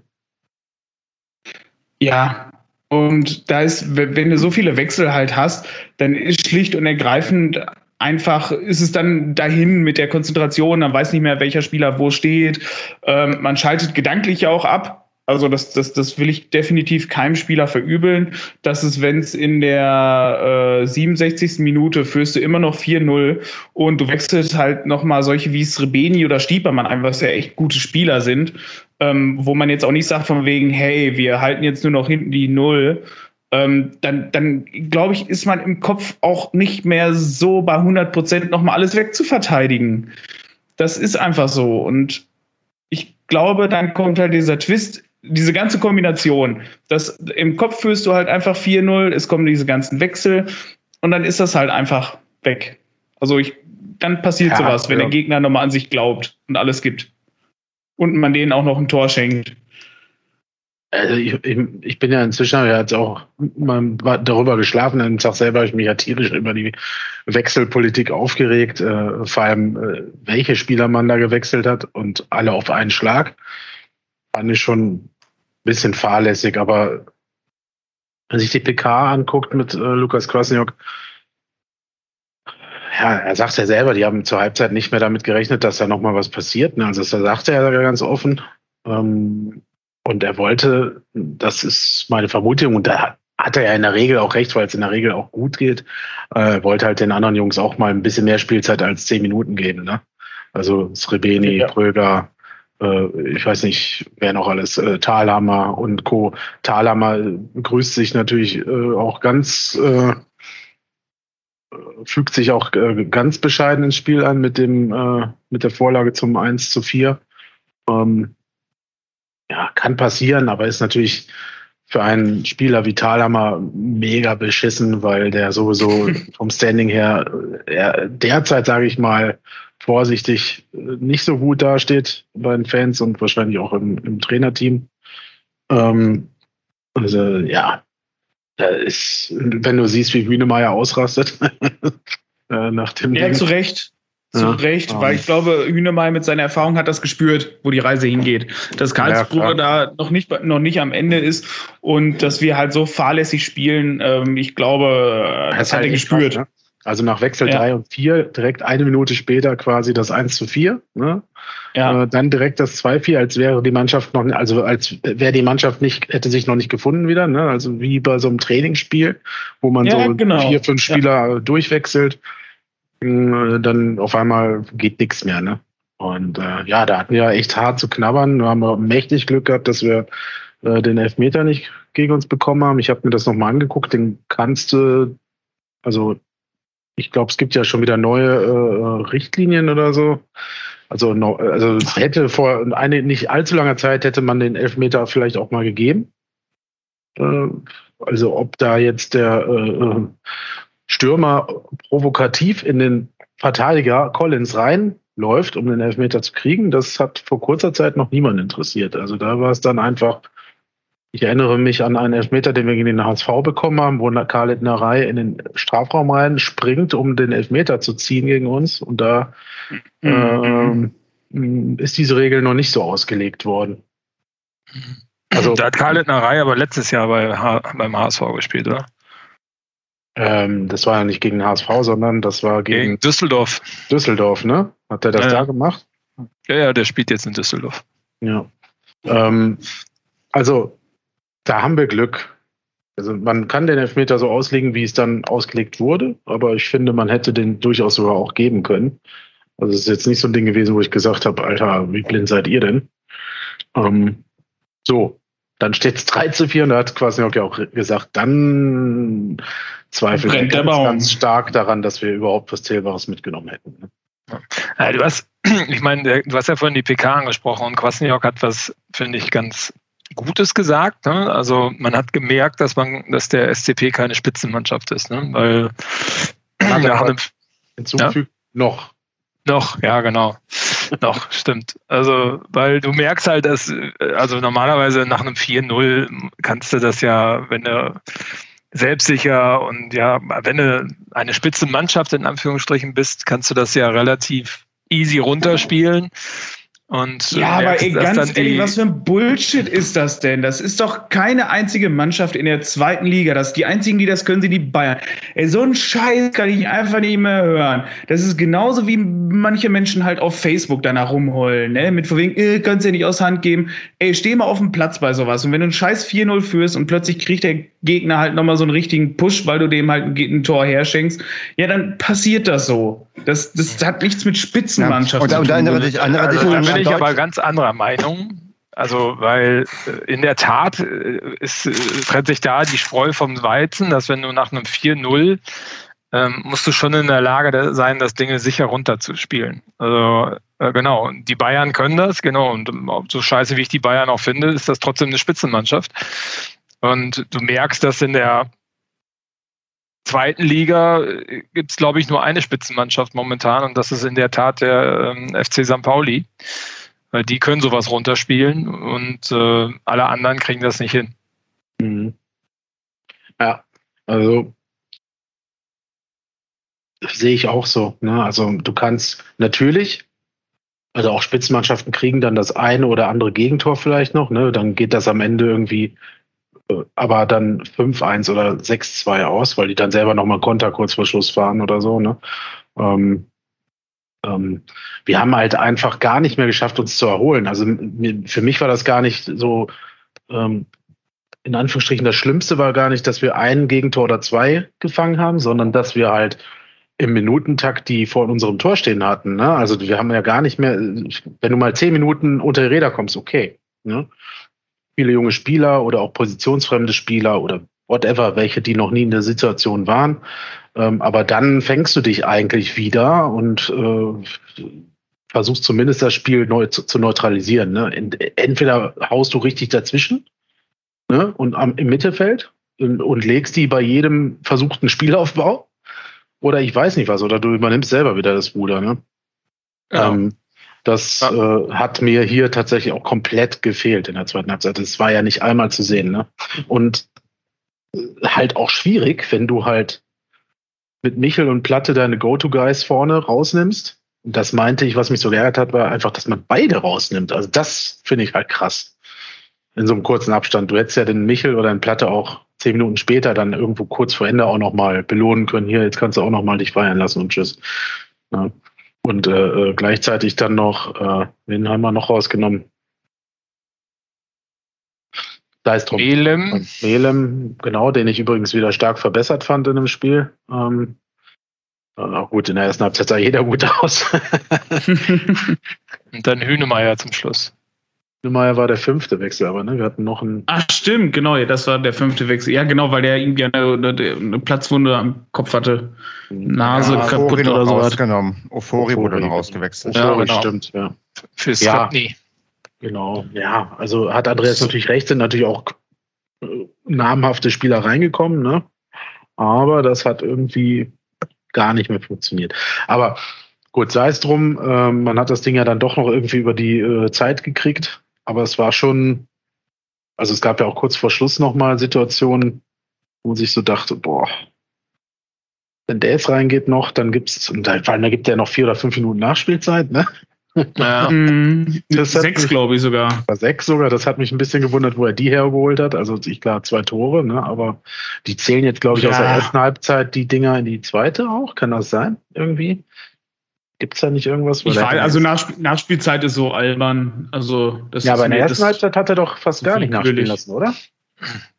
Speaker 4: Ja, und da ist, wenn du so viele Wechsel halt hast, dann ist schlicht und ergreifend einfach, ist es dann dahin mit der Konzentration, man weiß nicht mehr, welcher Spieler wo steht. Ähm, man schaltet gedanklich auch ab. Also das, das, das will ich definitiv keinem Spieler verübeln. dass es, wenn es in der äh, 67. Minute führst du immer noch 4-0 und du wechselst halt nochmal solche wie Srebeni oder Stiepermann ein, was ja echt gute Spieler sind, ähm, wo man jetzt auch nicht sagt von wegen, hey, wir halten jetzt nur noch hinten die Null. Ähm, dann, dann glaube ich, ist man im Kopf auch nicht mehr so bei 100 Prozent nochmal alles wegzuverteidigen. Das ist einfach so. Und ich glaube, dann kommt halt dieser Twist diese ganze Kombination, das im Kopf führst du halt einfach 4-0, es kommen diese ganzen Wechsel und dann ist das halt einfach weg. Also ich, dann passiert ja, sowas, wenn ja. der Gegner nochmal an sich glaubt und alles gibt. Und man denen auch noch ein Tor schenkt.
Speaker 3: Also ich, ich, ich bin ja inzwischen ja jetzt auch mal darüber geschlafen. Am Tag selber habe ich mich ja tierisch über die Wechselpolitik aufgeregt, äh, vor allem äh, welche Spieler man da gewechselt hat und alle auf einen Schlag. Fand ich schon bisschen fahrlässig, aber wenn sich die PK anguckt mit äh, Lukas Kwasniok, ja, er sagt ja selber, die haben zur Halbzeit nicht mehr damit gerechnet, dass da nochmal was passiert. Ne? Also das sagt er ja ganz offen. Ähm, und er wollte, das ist meine Vermutung, und da hat er ja in der Regel auch recht, weil es in der Regel auch gut geht, äh, wollte halt den anderen Jungs auch mal ein bisschen mehr Spielzeit als zehn Minuten geben. Ne? Also Srebeni, ja. Pröger, ich weiß nicht, wer noch alles, äh, Thalhammer und Co. Thalhammer begrüßt sich natürlich äh, auch ganz, äh, fügt sich auch äh, ganz bescheiden ins Spiel ein mit dem, äh, mit der Vorlage zum 1 zu 4. Ähm, ja, kann passieren, aber ist natürlich für einen Spieler wie Thalhammer mega beschissen, weil der sowieso vom Standing her er derzeit, sage ich mal, vorsichtig äh, nicht so gut dasteht bei den Fans und wahrscheinlich auch im, im Trainerteam. Ähm, Also ja, da ist, wenn du siehst, wie Hühnemeier ausrastet
Speaker 4: äh, nach dem Ja, Ding. zu Recht. Zu ja, Recht, weil ich glaube, Hühnemeier mit seiner Erfahrung hat das gespürt, wo die Reise hingeht. Dass Karlsruhe ja, da noch nicht, noch nicht am Ende ist und dass wir halt so fahrlässig spielen. Ähm, ich glaube, das, das hat er halt gespürt. Krass, ne?
Speaker 3: Also nach Wechsel ja. 3 und 4, direkt eine Minute später quasi das 1 zu 4. Ne? Ja. Äh, dann direkt das 2-4, als wäre die Mannschaft noch, also als wäre die Mannschaft nicht, hätte sich noch nicht gefunden wieder, ne? Also wie bei so einem Trainingsspiel, wo man ja, so genau. vier, fünf Spieler ja. durchwechselt, äh, dann auf einmal geht nichts mehr, ne? Und äh, ja, da hatten wir echt hart zu knabbern. Da haben wir mächtig Glück gehabt, dass wir äh, den Elfmeter nicht gegen uns bekommen haben. Ich habe mir das nochmal angeguckt, den kannst du, also ich glaube, es gibt ja schon wieder neue äh, Richtlinien oder so. Also, no, also hätte vor eine nicht allzu langer Zeit hätte man den Elfmeter vielleicht auch mal gegeben. Äh, also ob da jetzt der äh, äh Stürmer provokativ in den Verteidiger Collins reinläuft, um den Elfmeter zu kriegen, das hat vor kurzer Zeit noch niemand interessiert. Also da war es dann einfach ich erinnere mich an einen Elfmeter, den wir gegen den HSV bekommen haben, wo Khaled Narei in den Strafraum rein springt, um den Elfmeter zu ziehen gegen uns. Und da mhm. ähm, ist diese Regel noch nicht so ausgelegt worden.
Speaker 2: Also, da hat Khaled Narei aber letztes Jahr bei H beim HSV gespielt, oder?
Speaker 3: Ähm, das war ja nicht gegen den HSV, sondern das war gegen, gegen
Speaker 2: Düsseldorf.
Speaker 3: Düsseldorf, ne? Hat er das ja, da gemacht?
Speaker 2: Ja, ja, der spielt jetzt in Düsseldorf.
Speaker 3: Ja. Ähm, also da haben wir Glück. Also man kann den Elfmeter so auslegen, wie es dann ausgelegt wurde, aber ich finde, man hätte den durchaus sogar auch geben können. Also es ist jetzt nicht so ein Ding gewesen, wo ich gesagt habe, Alter, wie blind seid ihr denn? Ähm, so, dann steht es 3 zu 4 und da hat quasi auch gesagt, dann zweifelt ich ganz, ganz stark daran, dass wir überhaupt was Zählbares mitgenommen hätten.
Speaker 2: Ne? Ja, du hast, ich meine, du hast ja vorhin die PK angesprochen und Kwasniok hat was, finde ich, ganz Gutes gesagt. Ne? Also man hat gemerkt, dass man, dass der SCP keine Spitzenmannschaft ist, ne? weil
Speaker 3: wir haben hinzugefügt ja? noch.
Speaker 2: Noch, ja, genau. noch, stimmt. Also, weil du merkst halt, dass, also normalerweise nach einem 4-0 kannst du das ja, wenn du selbstsicher und ja, wenn du eine Spitzenmannschaft in Anführungsstrichen bist, kannst du das ja relativ easy runterspielen. Und
Speaker 4: ja, aber ey, ganz ehrlich, was für ein Bullshit ist das denn? Das ist doch keine einzige Mannschaft in der zweiten Liga. Das, die einzigen, die das können, sind die Bayern. Ey, so ein Scheiß kann ich einfach nicht mehr hören. Das ist genauso wie manche Menschen halt auf Facebook danach rumheulen, ne? Mit vorwegen, äh, kannst du ja nicht aus Hand geben. Ey, steh mal auf dem Platz bei sowas. Und wenn du ein Scheiß 4-0 führst und plötzlich kriegt der Gegner halt nochmal so einen richtigen Push, weil du dem halt ein Tor herschenkst, ja, dann passiert das so. Das, das hat nichts mit Spitzenmannschaft ja.
Speaker 2: und, zu tun. Und andere dich, andere also, dich, bin ich aber ganz anderer Meinung. Also, weil äh, in der Tat äh, ist, äh, trennt sich da die Spreu vom Weizen, dass wenn du nach einem 4-0 ähm, musst du schon in der Lage sein, das Ding sicher runterzuspielen. Also äh, genau, die Bayern können das, genau. Und so scheiße wie ich die Bayern auch finde, ist das trotzdem eine Spitzenmannschaft. Und du merkst, dass in der zweiten Liga äh, gibt es, glaube ich, nur eine Spitzenmannschaft momentan und das ist in der Tat der ähm, FC St. Pauli. Weil die können sowas runterspielen und äh, alle anderen kriegen das nicht hin. Mhm.
Speaker 3: Ja, also sehe ich auch so. Ne? Also du kannst natürlich, also auch Spitzenmannschaften kriegen dann das eine oder andere Gegentor vielleicht noch. Ne? Dann geht das am Ende irgendwie aber dann 5-1 oder 6-2 aus, weil die dann selber nochmal Konter kurz vor Schluss fahren oder so. Ne? Ähm, ähm, wir haben halt einfach gar nicht mehr geschafft, uns zu erholen. Also für mich war das gar nicht so, ähm, in Anführungsstrichen, das Schlimmste war gar nicht, dass wir ein Gegentor oder zwei gefangen haben, sondern dass wir halt im Minutentakt die vor unserem Tor stehen hatten. Ne? Also wir haben ja gar nicht mehr, wenn du mal zehn Minuten unter die Räder kommst, okay. Ne? Viele junge Spieler oder auch positionsfremde Spieler oder whatever, welche, die noch nie in der Situation waren. Ähm, aber dann fängst du dich eigentlich wieder und äh, versuchst zumindest das Spiel neu zu, zu neutralisieren. Ne? Entweder haust du richtig dazwischen ne? und am, im Mittelfeld und, und legst die bei jedem versuchten Spielaufbau. Oder ich weiß nicht was, oder du übernimmst selber wieder das Ruder. Ne? Ja. Ähm, Das äh, hat mir hier tatsächlich auch komplett gefehlt in der zweiten Halbzeit. Das war ja nicht einmal zu sehen. Ne? Und äh, halt auch schwierig, wenn du halt mit Michel und Platte deine Go-To-Guys vorne rausnimmst. Und das meinte ich, was mich so geärgert hat, war einfach, dass man beide rausnimmt. Also das finde ich halt krass. In so einem kurzen Abstand. Du hättest ja den Michel oder den Platte auch zehn Minuten später dann irgendwo kurz vor Ende auch nochmal belohnen können. Hier, jetzt kannst du auch nochmal dich feiern lassen und tschüss. Ja. Und äh, äh, gleichzeitig dann noch, äh, wen haben wir noch rausgenommen? Da ist drum.
Speaker 2: Melem.
Speaker 3: Melem, genau, den ich übrigens wieder stark verbessert fand in dem Spiel. Ähm, auch gut, in der ersten Halbzeit sah jeder gut aus.
Speaker 2: Und dann Hünemeyer zum Schluss.
Speaker 3: Hünemeyer war der fünfte Wechsel, aber ne, wir hatten noch einen.
Speaker 4: Ach, stimmt, genau, das war der fünfte Wechsel. Ja, genau, weil der irgendwie eine, eine, eine Platzwunde am Kopf hatte. Nase
Speaker 1: Ja,
Speaker 4: kaputt
Speaker 1: Ofori
Speaker 4: oder so was.
Speaker 1: rausgenommen. Ofori wurde
Speaker 3: Ofori.
Speaker 1: noch ausgewechselt.
Speaker 3: Ja,
Speaker 2: genau.
Speaker 3: stimmt, ja.
Speaker 2: Für
Speaker 3: Ja. Genau, ja, also hat Andreas natürlich recht, sind natürlich auch äh, namhafte Spieler reingekommen, ne? Aber das hat irgendwie gar nicht mehr funktioniert. Aber gut, sei es drum, ähm, man hat das Ding ja dann doch noch irgendwie über die äh, Zeit gekriegt, aber es war schon, also es gab ja auch kurz vor Schluss nochmal Situationen, wo man sich so dachte, boah, wenn der jetzt reingeht noch, dann gibt's, und da, vor allem, da gibt er noch vier oder fünf Minuten Nachspielzeit, ne?
Speaker 2: Ja.
Speaker 4: Mhm,
Speaker 3: Das hat
Speaker 4: Sechs,
Speaker 3: mich-
Speaker 4: glaube ich sogar.
Speaker 3: War sechs sogar, das hat mich ein bisschen gewundert, wo er die hergeholt hat. Also ich klar, zwei Tore, ne? aber die zählen jetzt, glaube ich, aus der
Speaker 4: Ja.
Speaker 3: ersten Halbzeit die Dinger in die zweite auch. Kann das sein? Irgendwie? Gibt's da nicht irgendwas?
Speaker 4: Ich weiß, also Nachsp Nachspielzeit ist so albern. Also das
Speaker 3: ja,
Speaker 4: ist
Speaker 3: aber in der ersten Halbzeit hat er doch fast gar nicht nachspielen lassen, oder?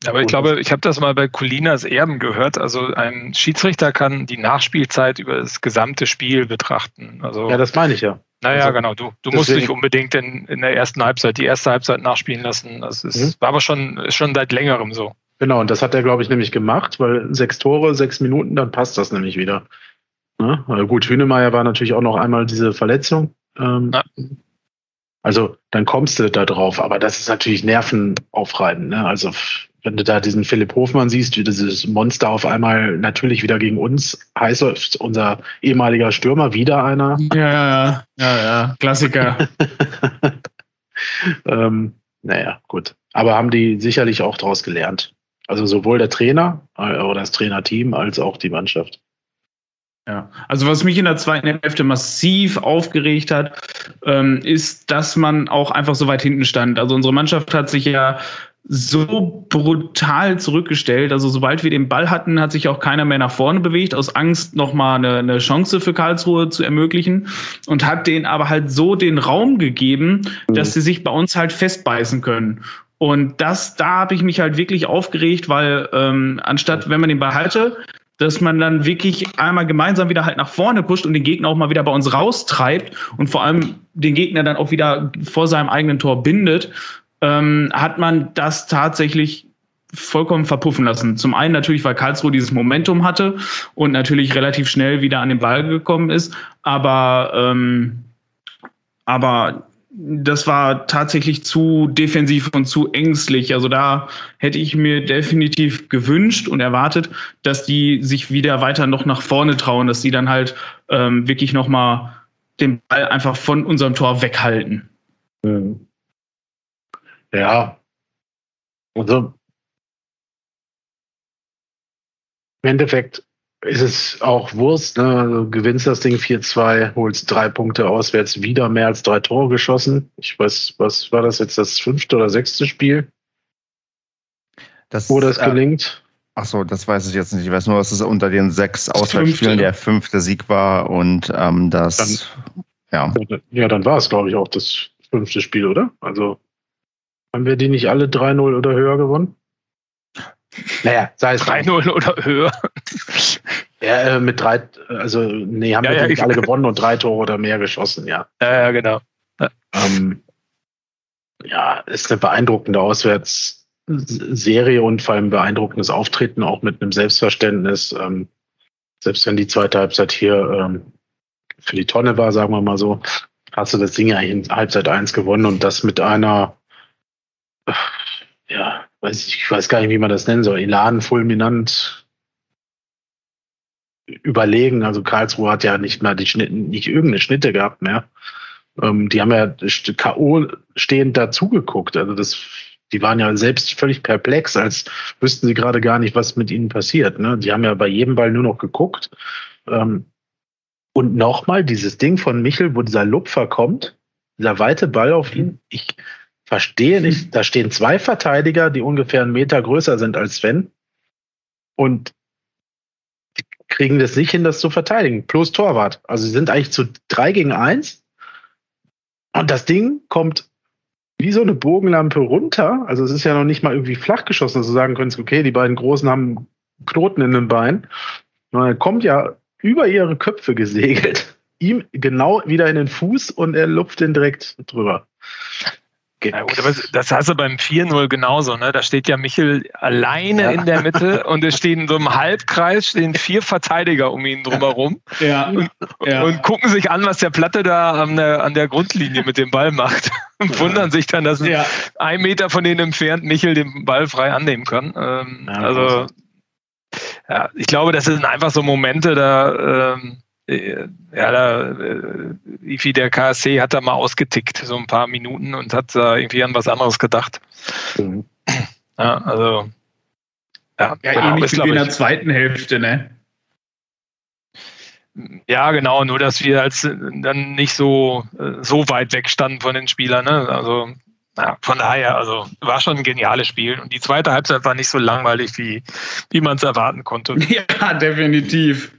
Speaker 2: Aber ich glaube, ich habe das mal bei Colinas Erben gehört. Also ein Schiedsrichter kann die Nachspielzeit über das gesamte Spiel betrachten. Also,
Speaker 3: Ja, das meine ich ja.
Speaker 2: naja,
Speaker 3: also
Speaker 2: genau. Du, du musst nicht unbedingt in, in der ersten Halbzeit die erste Halbzeit nachspielen lassen. Das ist,
Speaker 3: Mhm.
Speaker 2: war aber schon, ist schon seit längerem so.
Speaker 3: Genau, und das hat er, glaube ich, nämlich gemacht, weil sechs Tore, sechs Minuten, dann passt das nämlich wieder. Ne? Weil gut, Hünemeyer war natürlich auch noch einmal diese Verletzung. Ähm,
Speaker 2: Ja.
Speaker 3: Also dann kommst du da drauf, aber das ist natürlich nervenaufreibend. Ne? Also wenn du da diesen Philipp Hofmann siehst, wie dieses Monster auf einmal natürlich wieder gegen uns heißt, unser ehemaliger Stürmer, wieder einer.
Speaker 4: Ja, ja, ja, ja, ja. Klassiker.
Speaker 3: ähm, naja, gut. Aber haben die sicherlich auch daraus gelernt. Also sowohl der Trainer äh, oder das Trainerteam als auch die Mannschaft.
Speaker 4: Ja, also was mich in der zweiten Hälfte massiv aufgeregt hat, ähm, ist, dass man auch einfach so weit hinten stand. Also unsere Mannschaft hat sich ja so brutal zurückgestellt. Also sobald wir den Ball hatten, hat sich auch keiner mehr nach vorne bewegt, aus Angst nochmal eine, eine Chance für Karlsruhe zu ermöglichen und hat denen aber halt so den Raum gegeben, dass sie sich bei uns halt festbeißen können. Und das, da habe ich mich halt wirklich aufgeregt, weil ähm, anstatt, wenn man den Ball hatte, dass man dann wirklich einmal gemeinsam wieder halt nach vorne pusht und den Gegner auch mal wieder bei uns raustreibt und vor allem den Gegner dann auch wieder vor seinem eigenen Tor bindet, ähm, hat man das tatsächlich vollkommen verpuffen lassen. Zum einen natürlich, weil Karlsruhe dieses Momentum hatte und natürlich relativ schnell wieder an den Ball gekommen ist, aber, ähm, aber das war tatsächlich zu defensiv und zu ängstlich. Also da hätte ich mir definitiv gewünscht und erwartet, dass die sich wieder weiter noch nach vorne trauen, dass die dann halt ähm, wirklich noch mal den Ball einfach von unserem Tor weghalten.
Speaker 3: Mhm. Ja. Also im Endeffekt ist es auch Wurst. Ne? Also, gewinnst das Ding 4-2, holst drei Punkte auswärts, wieder mehr als drei Tore geschossen. Ich weiß, was war das jetzt, das fünfte oder sechste Spiel,
Speaker 1: Das,
Speaker 3: wo das
Speaker 1: äh,
Speaker 3: gelingt?
Speaker 1: Ach so, das weiß ich jetzt nicht. Ich weiß nur, dass es unter den sechs Auswärtsspielen der fünfte Sieg war und ähm, das, ja,
Speaker 3: Ja, dann war es, glaube ich, auch das fünfte Spiel, oder? Also haben wir die nicht alle 3-0 oder höher gewonnen? Naja, sei es drum.
Speaker 2: 3-0 oder höher.
Speaker 3: Ja, äh, mit drei, also nee, haben
Speaker 2: Ja,
Speaker 3: wir
Speaker 2: ja,
Speaker 3: alle gewonnen und drei Tore oder mehr geschossen, ja.
Speaker 2: Ja, ja, genau.
Speaker 3: Ähm, ja, ist eine beeindruckende Auswärtsserie und vor allem beeindruckendes Auftreten, auch mit einem Selbstverständnis. Ähm, selbst wenn die zweite Halbzeit hier ähm, für die Tonne war, sagen wir mal so, hast du das Ding eigentlich in Halbzeit eins gewonnen und das mit einer, äh, ja, weiß ich, ich weiß gar nicht, wie man das nennen soll, Elan, fulminant überlegen. Also Karlsruhe hat ja nicht mal die Schnitte, nicht irgendeine Schnitte gehabt mehr. Ähm, die haben ja K.O. stehend dazugeguckt. Also das, die waren ja selbst völlig perplex, als wüssten sie gerade gar nicht, was mit ihnen passiert. Ne? Die haben ja bei jedem Ball nur noch geguckt. Ähm, und nochmal dieses Ding von Michel, wo dieser Lupfer kommt, dieser weite Ball auf ihn. Ich verstehe nicht, da stehen zwei Verteidiger, die ungefähr einen Meter größer sind als Sven. Und kriegen das nicht hin, das zu verteidigen. Plus Torwart. Also sie sind eigentlich zu drei gegen eins. Und das Ding kommt wie so eine Bogenlampe runter. Also es ist ja noch nicht mal irgendwie flach geschossen, dass du sagen könntest, okay, die beiden Großen haben Knoten in den Beinen. Sondern er kommt ja über ihre Köpfe gesegelt, ihm genau wieder in den Fuß und er lupft den direkt drüber.
Speaker 2: Ja, gut, aber das hast du beim 4-0 genauso, ne? Da steht ja Michel alleine ja. in der Mitte und es stehen so einem Halbkreis stehen vier Verteidiger um ihn drumherum ja. Und, ja. und, gucken sich an, was der Platte da an der, an der Grundlinie mit dem Ball macht und wundern sich dann, dass ein Meter von denen entfernt Michel den Ball frei annehmen kann. Ähm, also ja, ich glaube, das sind einfach so Momente, da ähm, äh, ja, da, äh, der KSC hat da mal ausgetickt, so ein paar Minuten und hat da irgendwie an was anderes gedacht. Mhm. Ja, also.
Speaker 4: Ja, ja ähnlich wie in der zweiten Hälfte, ne?
Speaker 2: Ja, genau, nur dass wir als dann nicht so, äh, so weit weg standen von den Spielern. Ne? Also ja, von daher, also war schon ein geniales Spiel. Und die zweite Halbzeit war nicht so langweilig, wie, wie man es erwarten konnte.
Speaker 4: Ja, definitiv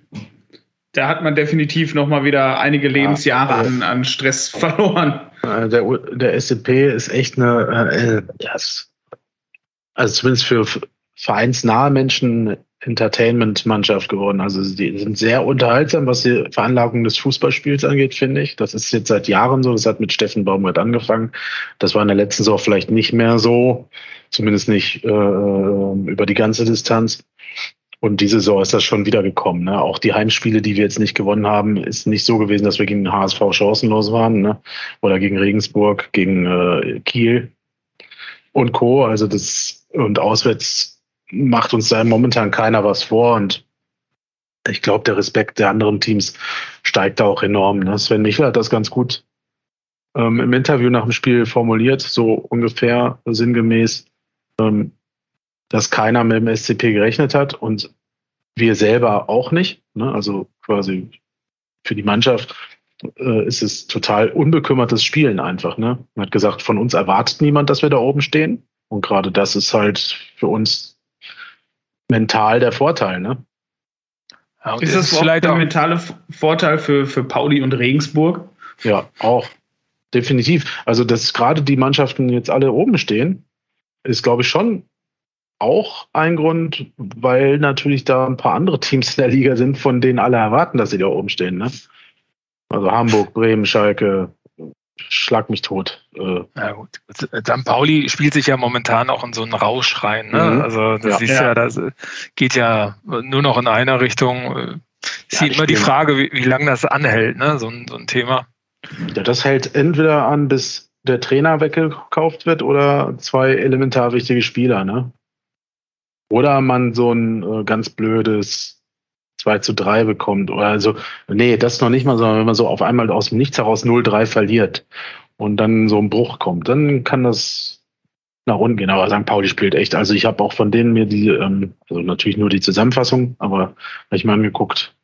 Speaker 4: da hat man definitiv noch mal wieder einige Lebensjahre an, an Stress verloren.
Speaker 3: Der, der SCP ist echt eine, äh, ja, also zumindest für vereinsnahe Menschen Entertainment-Mannschaft geworden. Also die sind sehr unterhaltsam, was die Veranlagung des Fußballspiels angeht, finde ich. Das ist jetzt seit Jahren so. Das hat mit Steffen Baumgart angefangen. Das war in der letzten Saison vielleicht nicht mehr so, zumindest nicht äh, über die ganze Distanz. Und diese Saison ist das schon wieder gekommen. Ne? Auch die Heimspiele, die wir jetzt nicht gewonnen haben, ist nicht so gewesen, dass wir gegen den HSV chancenlos waren. Ne? Oder gegen Regensburg, gegen äh, Kiel und Co. Also das und auswärts macht uns da momentan keiner was vor. Und ich glaube, der Respekt der anderen Teams steigt da auch enorm. Ne? Sven Michel hat das ganz gut ähm, im Interview nach dem Spiel formuliert, so ungefähr sinngemäß. Ähm, dass keiner mit dem SCP gerechnet hat und wir selber auch nicht. Ne? Also quasi für die Mannschaft äh, ist es total unbekümmertes Spielen einfach. Ne? Man hat gesagt, von uns erwartet niemand, dass wir da oben stehen. Und gerade das ist halt für uns mental der Vorteil. Ne?
Speaker 4: Ja, ist das vielleicht der mentale Vorteil für, für Pauli und Regensburg?
Speaker 3: Ja, auch. Definitiv. Also, dass gerade die Mannschaften jetzt alle oben stehen, ist, glaube ich, schon auch ein Grund, weil natürlich da ein paar andere Teams in der Liga sind, von denen alle erwarten, dass sie da oben stehen. Ne? Also Hamburg, Bremen, Schalke, schlag mich tot.
Speaker 2: Äh. Ja gut. St. Pauli spielt sich ja momentan auch in so einen Rausch rein. Ne? Mhm. Also das ja. ist ja, das geht ja nur noch in einer Richtung. Ist ja, immer die Frage, wie, wie lange das anhält, ne? so, ein, so ein Thema.
Speaker 3: Ja, das hält entweder an, bis der Trainer weggekauft wird oder zwei elementar wichtige Spieler, ne? Oder man so ein äh, ganz blödes 2 zu 3 bekommt. Oder also, nee, das noch nicht mal, sondern wenn man so auf einmal aus dem Nichts heraus 0-3 verliert und dann so ein Bruch kommt, dann kann das nach unten gehen. Aber St. Pauli spielt echt. Also ich habe auch von denen mir die, ähm, also natürlich nur die Zusammenfassung, aber habe ich mal angeguckt.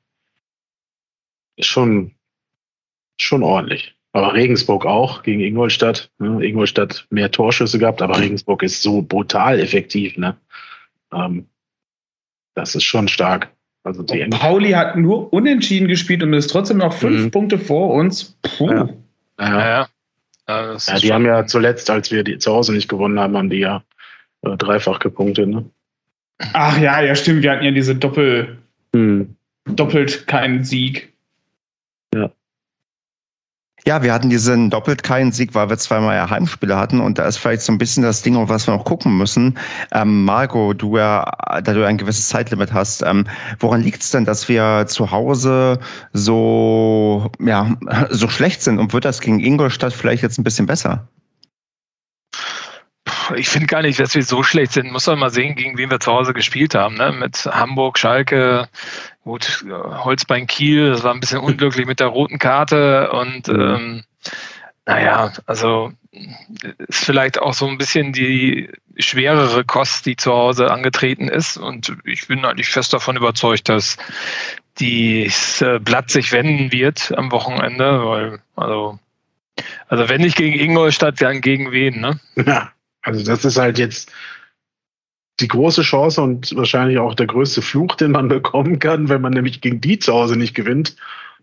Speaker 3: Ist schon, schon ordentlich. Aber Regensburg auch gegen Ingolstadt. Ne? Ingolstadt mehr Torschüsse gehabt, aber Regensburg ist so brutal effektiv. Ne? Ähm, das ist schon stark.
Speaker 4: Also die Pauli hat nur unentschieden gespielt und ist trotzdem noch fünf mhm. Punkte vor uns. Puh.
Speaker 3: Ja. Ja, ja. ja, ja die haben ja zuletzt, als wir die zu Hause nicht gewonnen haben, haben die ja äh, dreifach gepunktet. Ne?
Speaker 4: Ach ja, ja, stimmt. Wir hatten ja diese Doppel, mhm. doppelt keinen Sieg.
Speaker 1: Ja. Wir hatten diesen doppelt keinen Sieg, weil wir zweimal ja Heimspiele hatten und da ist vielleicht so ein bisschen das Ding, auf was wir noch gucken müssen. Ähm, Marco, du ja, da du ein gewisses Zeitlimit hast, ähm, woran liegt es denn, dass wir zu Hause so, ja, so schlecht sind und wird das gegen Ingolstadt vielleicht jetzt ein bisschen besser?
Speaker 2: Ich finde gar nicht, dass wir so schlecht sind. Muss man mal sehen, gegen wen wir zu Hause gespielt haben. Ne? Mit Hamburg, Schalke, Gut, Holzbein Kiel, das war ein bisschen unglücklich mit der roten Karte und mhm. ähm, naja, also ist vielleicht auch so ein bisschen die schwerere Kost, die zu Hause angetreten ist. Und ich bin eigentlich fest davon überzeugt, dass dieses Blatt sich wenden wird am Wochenende, weil, also, also wenn nicht gegen Ingolstadt, dann gegen wen, ne?
Speaker 3: Ja, also das ist halt jetzt die große Chance und wahrscheinlich auch der größte Fluch, den man bekommen kann, wenn man nämlich gegen die zu Hause nicht gewinnt.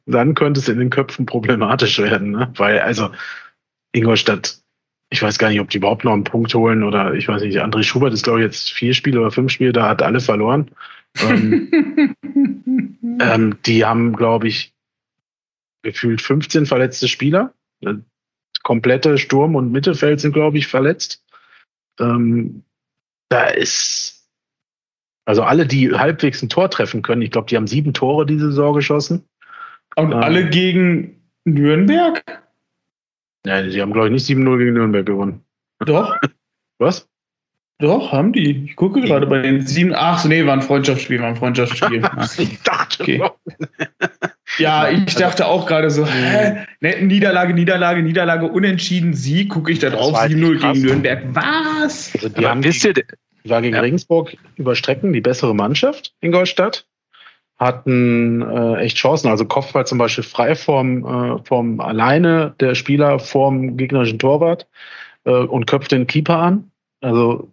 Speaker 3: Dann könnte es in den Köpfen problematisch werden, ne? weil also Ingolstadt, ich weiß gar nicht, ob die überhaupt noch einen Punkt holen oder ich weiß nicht, André Schubert ist glaube ich jetzt vier Spiele oder fünf Spiele, da hat alle verloren. ähm, ähm, die haben, glaube ich, gefühlt 15 verletzte Spieler. Komplette Sturm und Mittelfeld sind, glaube ich, verletzt. Ähm, da ist, also alle, die halbwegs ein Tor treffen können, ich glaube, die haben sieben Tore diese Saison geschossen.
Speaker 4: Und ähm, alle gegen Nürnberg?
Speaker 3: Nein, sie haben, glaube ich, nicht 7-0 gegen Nürnberg gewonnen.
Speaker 4: Doch.
Speaker 3: Was?
Speaker 4: Doch, haben die. Ich gucke gerade bei den sieben. Ach, nee, war ein Freundschaftsspiel, war ein Freundschaftsspiel.
Speaker 3: ich dachte okay.
Speaker 4: Ja, ich dachte auch gerade so, hä? Ne, Niederlage, Niederlage, Niederlage, unentschieden, Sieg, gucke ich da drauf, 7-0 gegen Nürnberg. Was?
Speaker 3: Also die haben wisst ihr, war gegen ja. Regensburg über Strecken die bessere Mannschaft in Goldstadt hatten äh, echt Chancen. Also Kopfball zum Beispiel frei vom, äh, vom alleine der Spieler vorm gegnerischen Torwart äh, und köpft den Keeper an. Also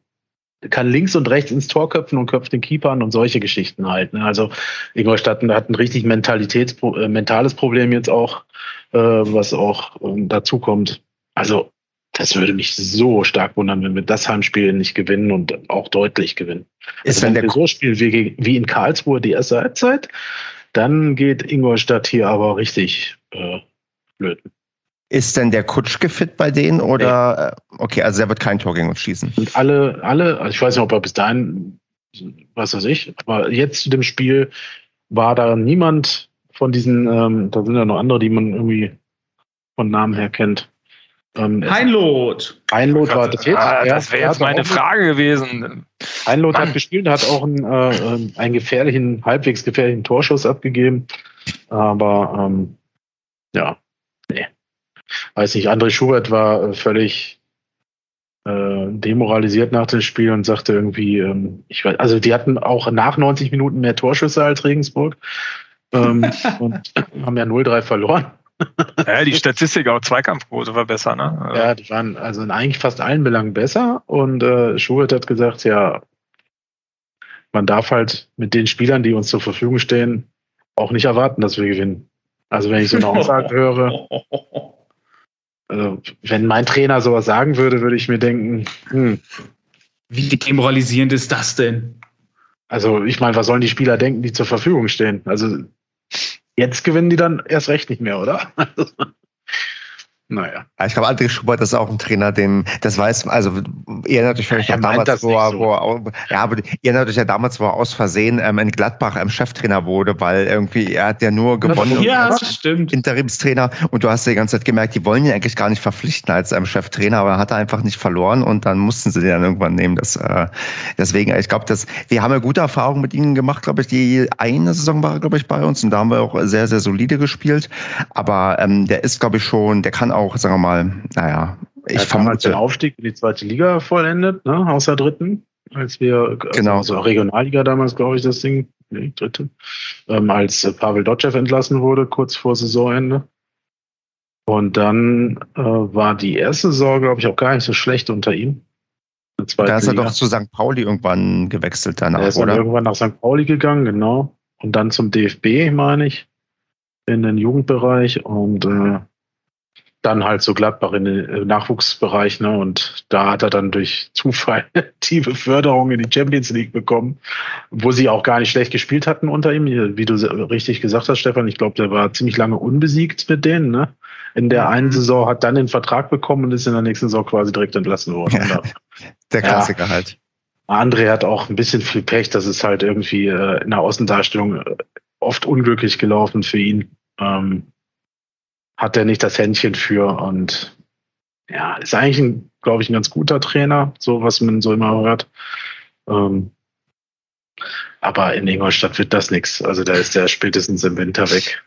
Speaker 3: kann links und rechts ins Tor köpfen und köpft den Keeper an und solche Geschichten halt. Ne? Also Ingolstadt hat ein richtig Mentalitäts äh, mentales Problem jetzt auch, äh, was auch äh, dazu kommt. Also das würde mich so stark wundern, wenn wir das Heimspiel nicht gewinnen und auch deutlich gewinnen. Ist also wenn wir so spielen wie, wie in Karlsruhe die erste Halbzeit, dann geht Ingolstadt hier aber richtig äh, blöd.
Speaker 1: Ist denn der Kutschke fit bei denen oder nee. Äh, okay, also er wird kein Tor gegen uns schießen.
Speaker 3: Und alle, alle, also ich weiß nicht, ob er bis dahin, was weiß ich, aber jetzt zu dem Spiel war da niemand von diesen, ähm, da sind ja noch andere, die man irgendwie von Namen her kennt.
Speaker 4: Ähm, Heinloth.
Speaker 3: Heinloth war
Speaker 2: fit. Ah, das wäre jetzt meine Frage gewesen.
Speaker 3: Heinloth hat gespielt, hat auch einen, äh, einen gefährlichen, halbwegs gefährlichen Torschuss abgegeben. Aber ähm, ja. Weiß nicht, André Schubert war äh, völlig äh, demoralisiert nach dem Spiel und sagte irgendwie, ähm, ich weiß, also die hatten auch nach 90 Minuten mehr Torschüsse als Regensburg ähm, und haben ja 0-3 verloren.
Speaker 2: Ja, die Statistik auch Zweikampfquote war besser, ne?
Speaker 3: Ja, die waren also in eigentlich fast allen Belangen besser. Und äh, Schubert hat gesagt, ja, man darf halt mit den Spielern, die uns zur Verfügung stehen, auch nicht erwarten, dass wir gewinnen. Also wenn ich so eine Aussage höre, also wenn mein Trainer sowas sagen würde, würde ich mir denken, hm.
Speaker 4: Wie demoralisierend ist das denn?
Speaker 3: Also ich meine, was sollen die Spieler denken, die zur Verfügung stehen? Also Jetzt gewinnen die dann erst recht nicht mehr, oder?
Speaker 1: Naja. Ich glaube, André Schubert ist auch ein Trainer, den, das weiß, also ihr erinnert euch vielleicht ja, damals, wo er, so. wo er, ja, aber ihr euch ja damals, wo er aus Versehen ähm, in Gladbach ähm, Cheftrainer wurde, weil irgendwie er hat ja nur gewonnen.
Speaker 4: Ja, das stimmt.
Speaker 1: Interimstrainer und du hast ja die ganze Zeit gemerkt, die wollen ihn eigentlich gar nicht verpflichten als ähm, Cheftrainer, aber er hat einfach nicht verloren und dann mussten sie den dann irgendwann nehmen. Das, äh, deswegen, ich glaube, dass wir haben ja gute Erfahrungen mit ihnen gemacht, glaube ich. Die eine Saison war, glaube ich, bei uns und da haben wir auch sehr, sehr solide gespielt. Aber ähm, der ist, glaube ich, schon, der kann auch, sagen wir mal, naja,
Speaker 3: ich ja, vermute. den Aufstieg in die zweite Liga vollendet, ne, aus der dritten, als wir,
Speaker 1: genau.
Speaker 3: also Regionalliga damals, glaube ich, das Ding, nee, dritte, ähm, als Pavel Dotschew entlassen wurde, kurz vor Saisonende. Und dann äh, war die erste Saison, glaube ich, auch gar nicht so schlecht unter ihm.
Speaker 1: Da ist er Liga. doch zu St. Pauli irgendwann gewechselt danach,
Speaker 3: er ist oder? irgendwann nach St. Pauli gegangen, genau. Und dann zum DFB, meine ich, in den Jugendbereich. Und äh, dann halt so Gladbach in den Nachwuchsbereich, ne? Und da hat er dann durch Zufall die Beförderung in die Champions League bekommen, wo sie auch gar nicht schlecht gespielt hatten unter ihm, wie du richtig gesagt hast, Stefan. Ich glaube, der war ziemlich lange unbesiegt mit denen, ne? In der einen mhm. Saison hat dann den Vertrag bekommen und ist in der nächsten Saison quasi direkt entlassen worden. Ja,
Speaker 1: der Klassiker ja. halt.
Speaker 3: André hat auch ein bisschen viel Pech, das ist halt irgendwie äh, in der Außendarstellung äh, oft unglücklich gelaufen für ihn. Ähm, hat er nicht das Händchen für und ja, ist eigentlich, ein, glaube ich, ein ganz guter Trainer, so was man so immer hört. Ähm, aber in Ingolstadt wird das nichts. Also da ist der spätestens im Winter weg.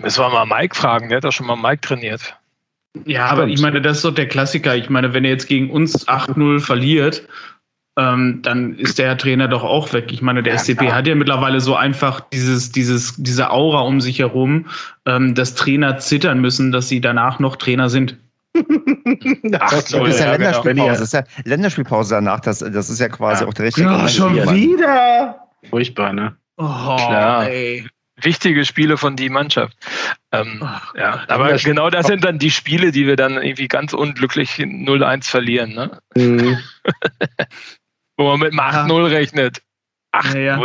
Speaker 2: Müssen wir mal Mike fragen, der hat doch schon mal Mike trainiert.
Speaker 4: Ja, aber ich meine, das ist doch der Klassiker. Ich meine, wenn er jetzt gegen uns 8-0 verliert, ähm, dann ist der Trainer doch auch weg. Ich meine, der ja, SCP klar. hat ja mittlerweile so einfach dieses, dieses, diese Aura um sich herum, ähm, dass Trainer zittern müssen, dass sie danach noch Trainer sind.
Speaker 1: Ach, das, so, ist ja, ja Länderspielpause. Genau. Das ist ja Länderspielpause danach. Das, das ist ja quasi
Speaker 4: ja.
Speaker 1: auch der richtige.
Speaker 4: Ja, schon wieder.
Speaker 3: Furchtbar, ne?
Speaker 2: Oh, Klar. Ey. Wichtige Spiele von die Mannschaft. Ähm, Ach, ja, aber genau das sind dann die Spiele, die wir dann irgendwie ganz unglücklich 0-1 verlieren. Ne? Mhm. Wo man mit 8-0 rechnet. 8-0. Ja.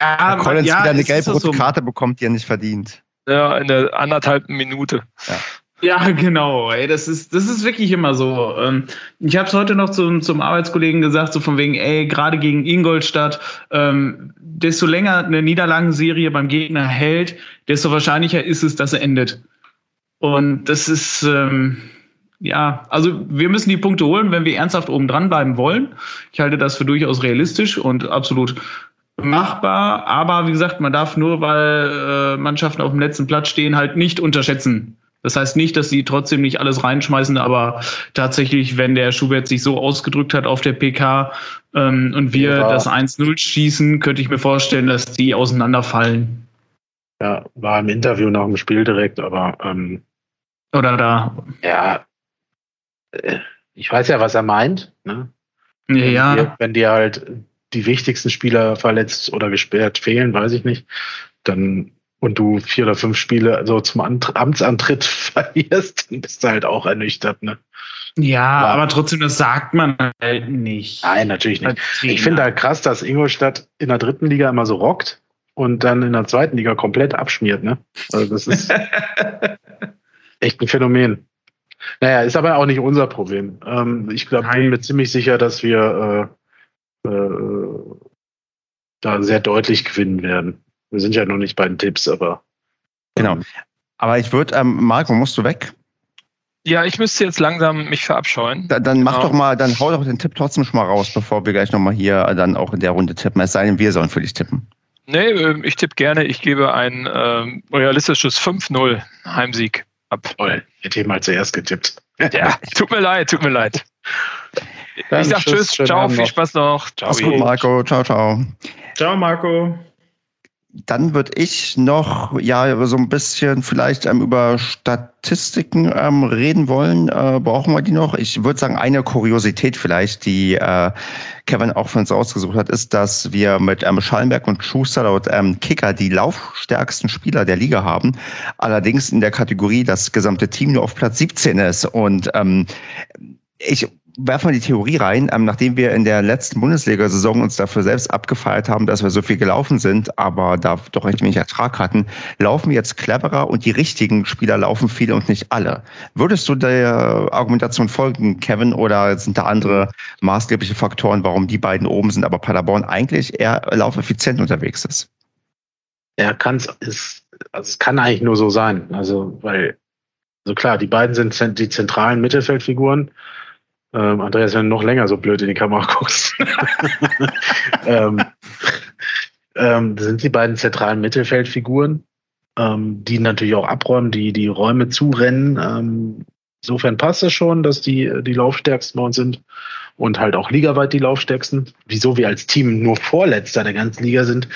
Speaker 1: Ja, Collins ja, wieder eine gelb-rote so. Karte bekommt, die er nicht verdient.
Speaker 2: Ja, in der anderthalben Minute.
Speaker 4: Ja. Ja, genau. Ey, das ist, das ist wirklich immer so. Ähm, ich habe es heute noch zum, zum Arbeitskollegen gesagt, so von wegen, ey, gerade gegen Ingolstadt, ähm, desto länger eine Niederlagenserie beim Gegner hält, desto wahrscheinlicher ist es, dass er endet. Und das ist, ähm, ja, also wir müssen die Punkte holen, wenn wir ernsthaft oben dran bleiben wollen. Ich halte das für durchaus realistisch und absolut machbar. Aber wie gesagt, man darf nur, weil äh, Mannschaften auf dem letzten Platz stehen, halt nicht unterschätzen. Das heißt nicht, dass sie trotzdem nicht alles reinschmeißen, aber tatsächlich, wenn der Schubert sich so ausgedrückt hat auf der PK ähm, und wir ja. das 1-0 schießen, könnte ich mir vorstellen, dass die auseinanderfallen.
Speaker 3: Ja, war im Interview nach dem Spiel direkt, aber ähm,
Speaker 4: oder da.
Speaker 3: Ja, ich weiß ja, was er meint. Ne?
Speaker 4: Ja, wenn.
Speaker 3: Die, wenn dir halt die wichtigsten Spieler verletzt oder gesperrt fehlen, weiß ich nicht, dann und du vier oder fünf Spiele so zum Amtsantritt verlierst, dann bist du halt auch ernüchtert, ne?
Speaker 4: Ja, aber, aber trotzdem, das sagt man halt nicht.
Speaker 3: Nein, natürlich nicht. Ich finde halt krass, dass Ingolstadt in der dritten Liga immer so rockt und dann in der zweiten Liga komplett abschmiert, ne? Also das ist echt ein Phänomen. Naja, ist aber auch nicht unser Problem. Ähm, ich glaub, bin mir ziemlich sicher, dass wir äh, äh, da sehr deutlich gewinnen werden. Wir sind ja noch nicht bei den Tipps, aber.
Speaker 1: Genau. Ähm, aber ich würde, ähm, Marco, musst du weg?
Speaker 2: Ja, ich müsste jetzt langsam mich verabscheuen.
Speaker 1: Da, dann mach genau. doch mal, dann hau doch den Tipp trotzdem schon mal raus, bevor wir gleich nochmal hier dann auch in der Runde tippen. Es sei denn, wir sollen für dich tippen.
Speaker 2: Nee, ähm, ich tippe gerne. Ich gebe ein ähm, realistisches 5-0 Heimsieg ab.
Speaker 3: Toll, hätte ich mal zuerst getippt.
Speaker 2: Ja, tut mir leid, tut mir leid. Dann ich sag Tschüss, ciao, viel Spaß noch.
Speaker 1: Ciao, gut, Marco. Ciao, ciao.
Speaker 4: Ciao, Marco
Speaker 1: dann würde ich noch ja so ein bisschen vielleicht ähm, über Statistiken ähm, reden wollen. Äh, brauchen wir die noch? Ich würde sagen, eine Kuriosität vielleicht, die äh, Kevin auch für uns ausgesucht hat, ist, dass wir mit ähm, Schallenberg und Schuster laut ähm, Kicker die laufstärksten Spieler der Liga haben. Allerdings in der Kategorie das gesamte Team nur auf Platz 17 ist. Und ähm, ich werfen wir die Theorie rein, ähm, nachdem wir in der letzten Bundesliga-Saison uns dafür selbst abgefeiert haben, dass wir so viel gelaufen sind, aber da doch recht wenig Ertrag hatten, laufen jetzt cleverer und die richtigen Spieler laufen viele und nicht alle. Würdest du der Argumentation folgen, Kevin, oder sind da andere maßgebliche Faktoren, warum die beiden oben sind, aber Paderborn eigentlich eher laufeffizient unterwegs ist?
Speaker 3: Ja, kann es, also es kann eigentlich nur so sein. Also, weil, so klar, die beiden sind die zentralen Mittelfeldfiguren. Ähm, Andreas, wenn du noch länger so blöd in die Kamera guckst, ähm, ähm, sind die beiden zentralen Mittelfeldfiguren, ähm, die natürlich auch abräumen, die die Räume zurennen. Ähm, insofern passt es schon, dass die die Laufstärksten bei uns sind und halt auch ligaweit die Laufstärksten. Wieso wir als Team nur Vorletzter der ganzen Liga sind,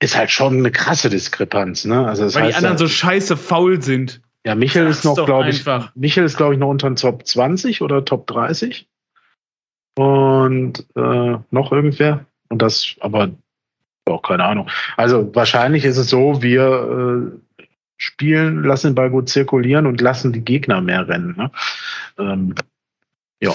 Speaker 3: ist halt schon eine krasse Diskrepanz. Ne? Also das
Speaker 4: Weil
Speaker 3: heißt,
Speaker 4: die anderen so scheiße faul sind.
Speaker 3: Ja, Michel ist noch, glaube ich, Michel ist, glaube ich, noch unter den Top 20 oder Top 30. Und äh, noch irgendwer. Und das, aber auch keine Ahnung. Also wahrscheinlich ist es so, wir äh, spielen, lassen den Ball gut zirkulieren und lassen die Gegner mehr rennen. Ne? Ähm, ja.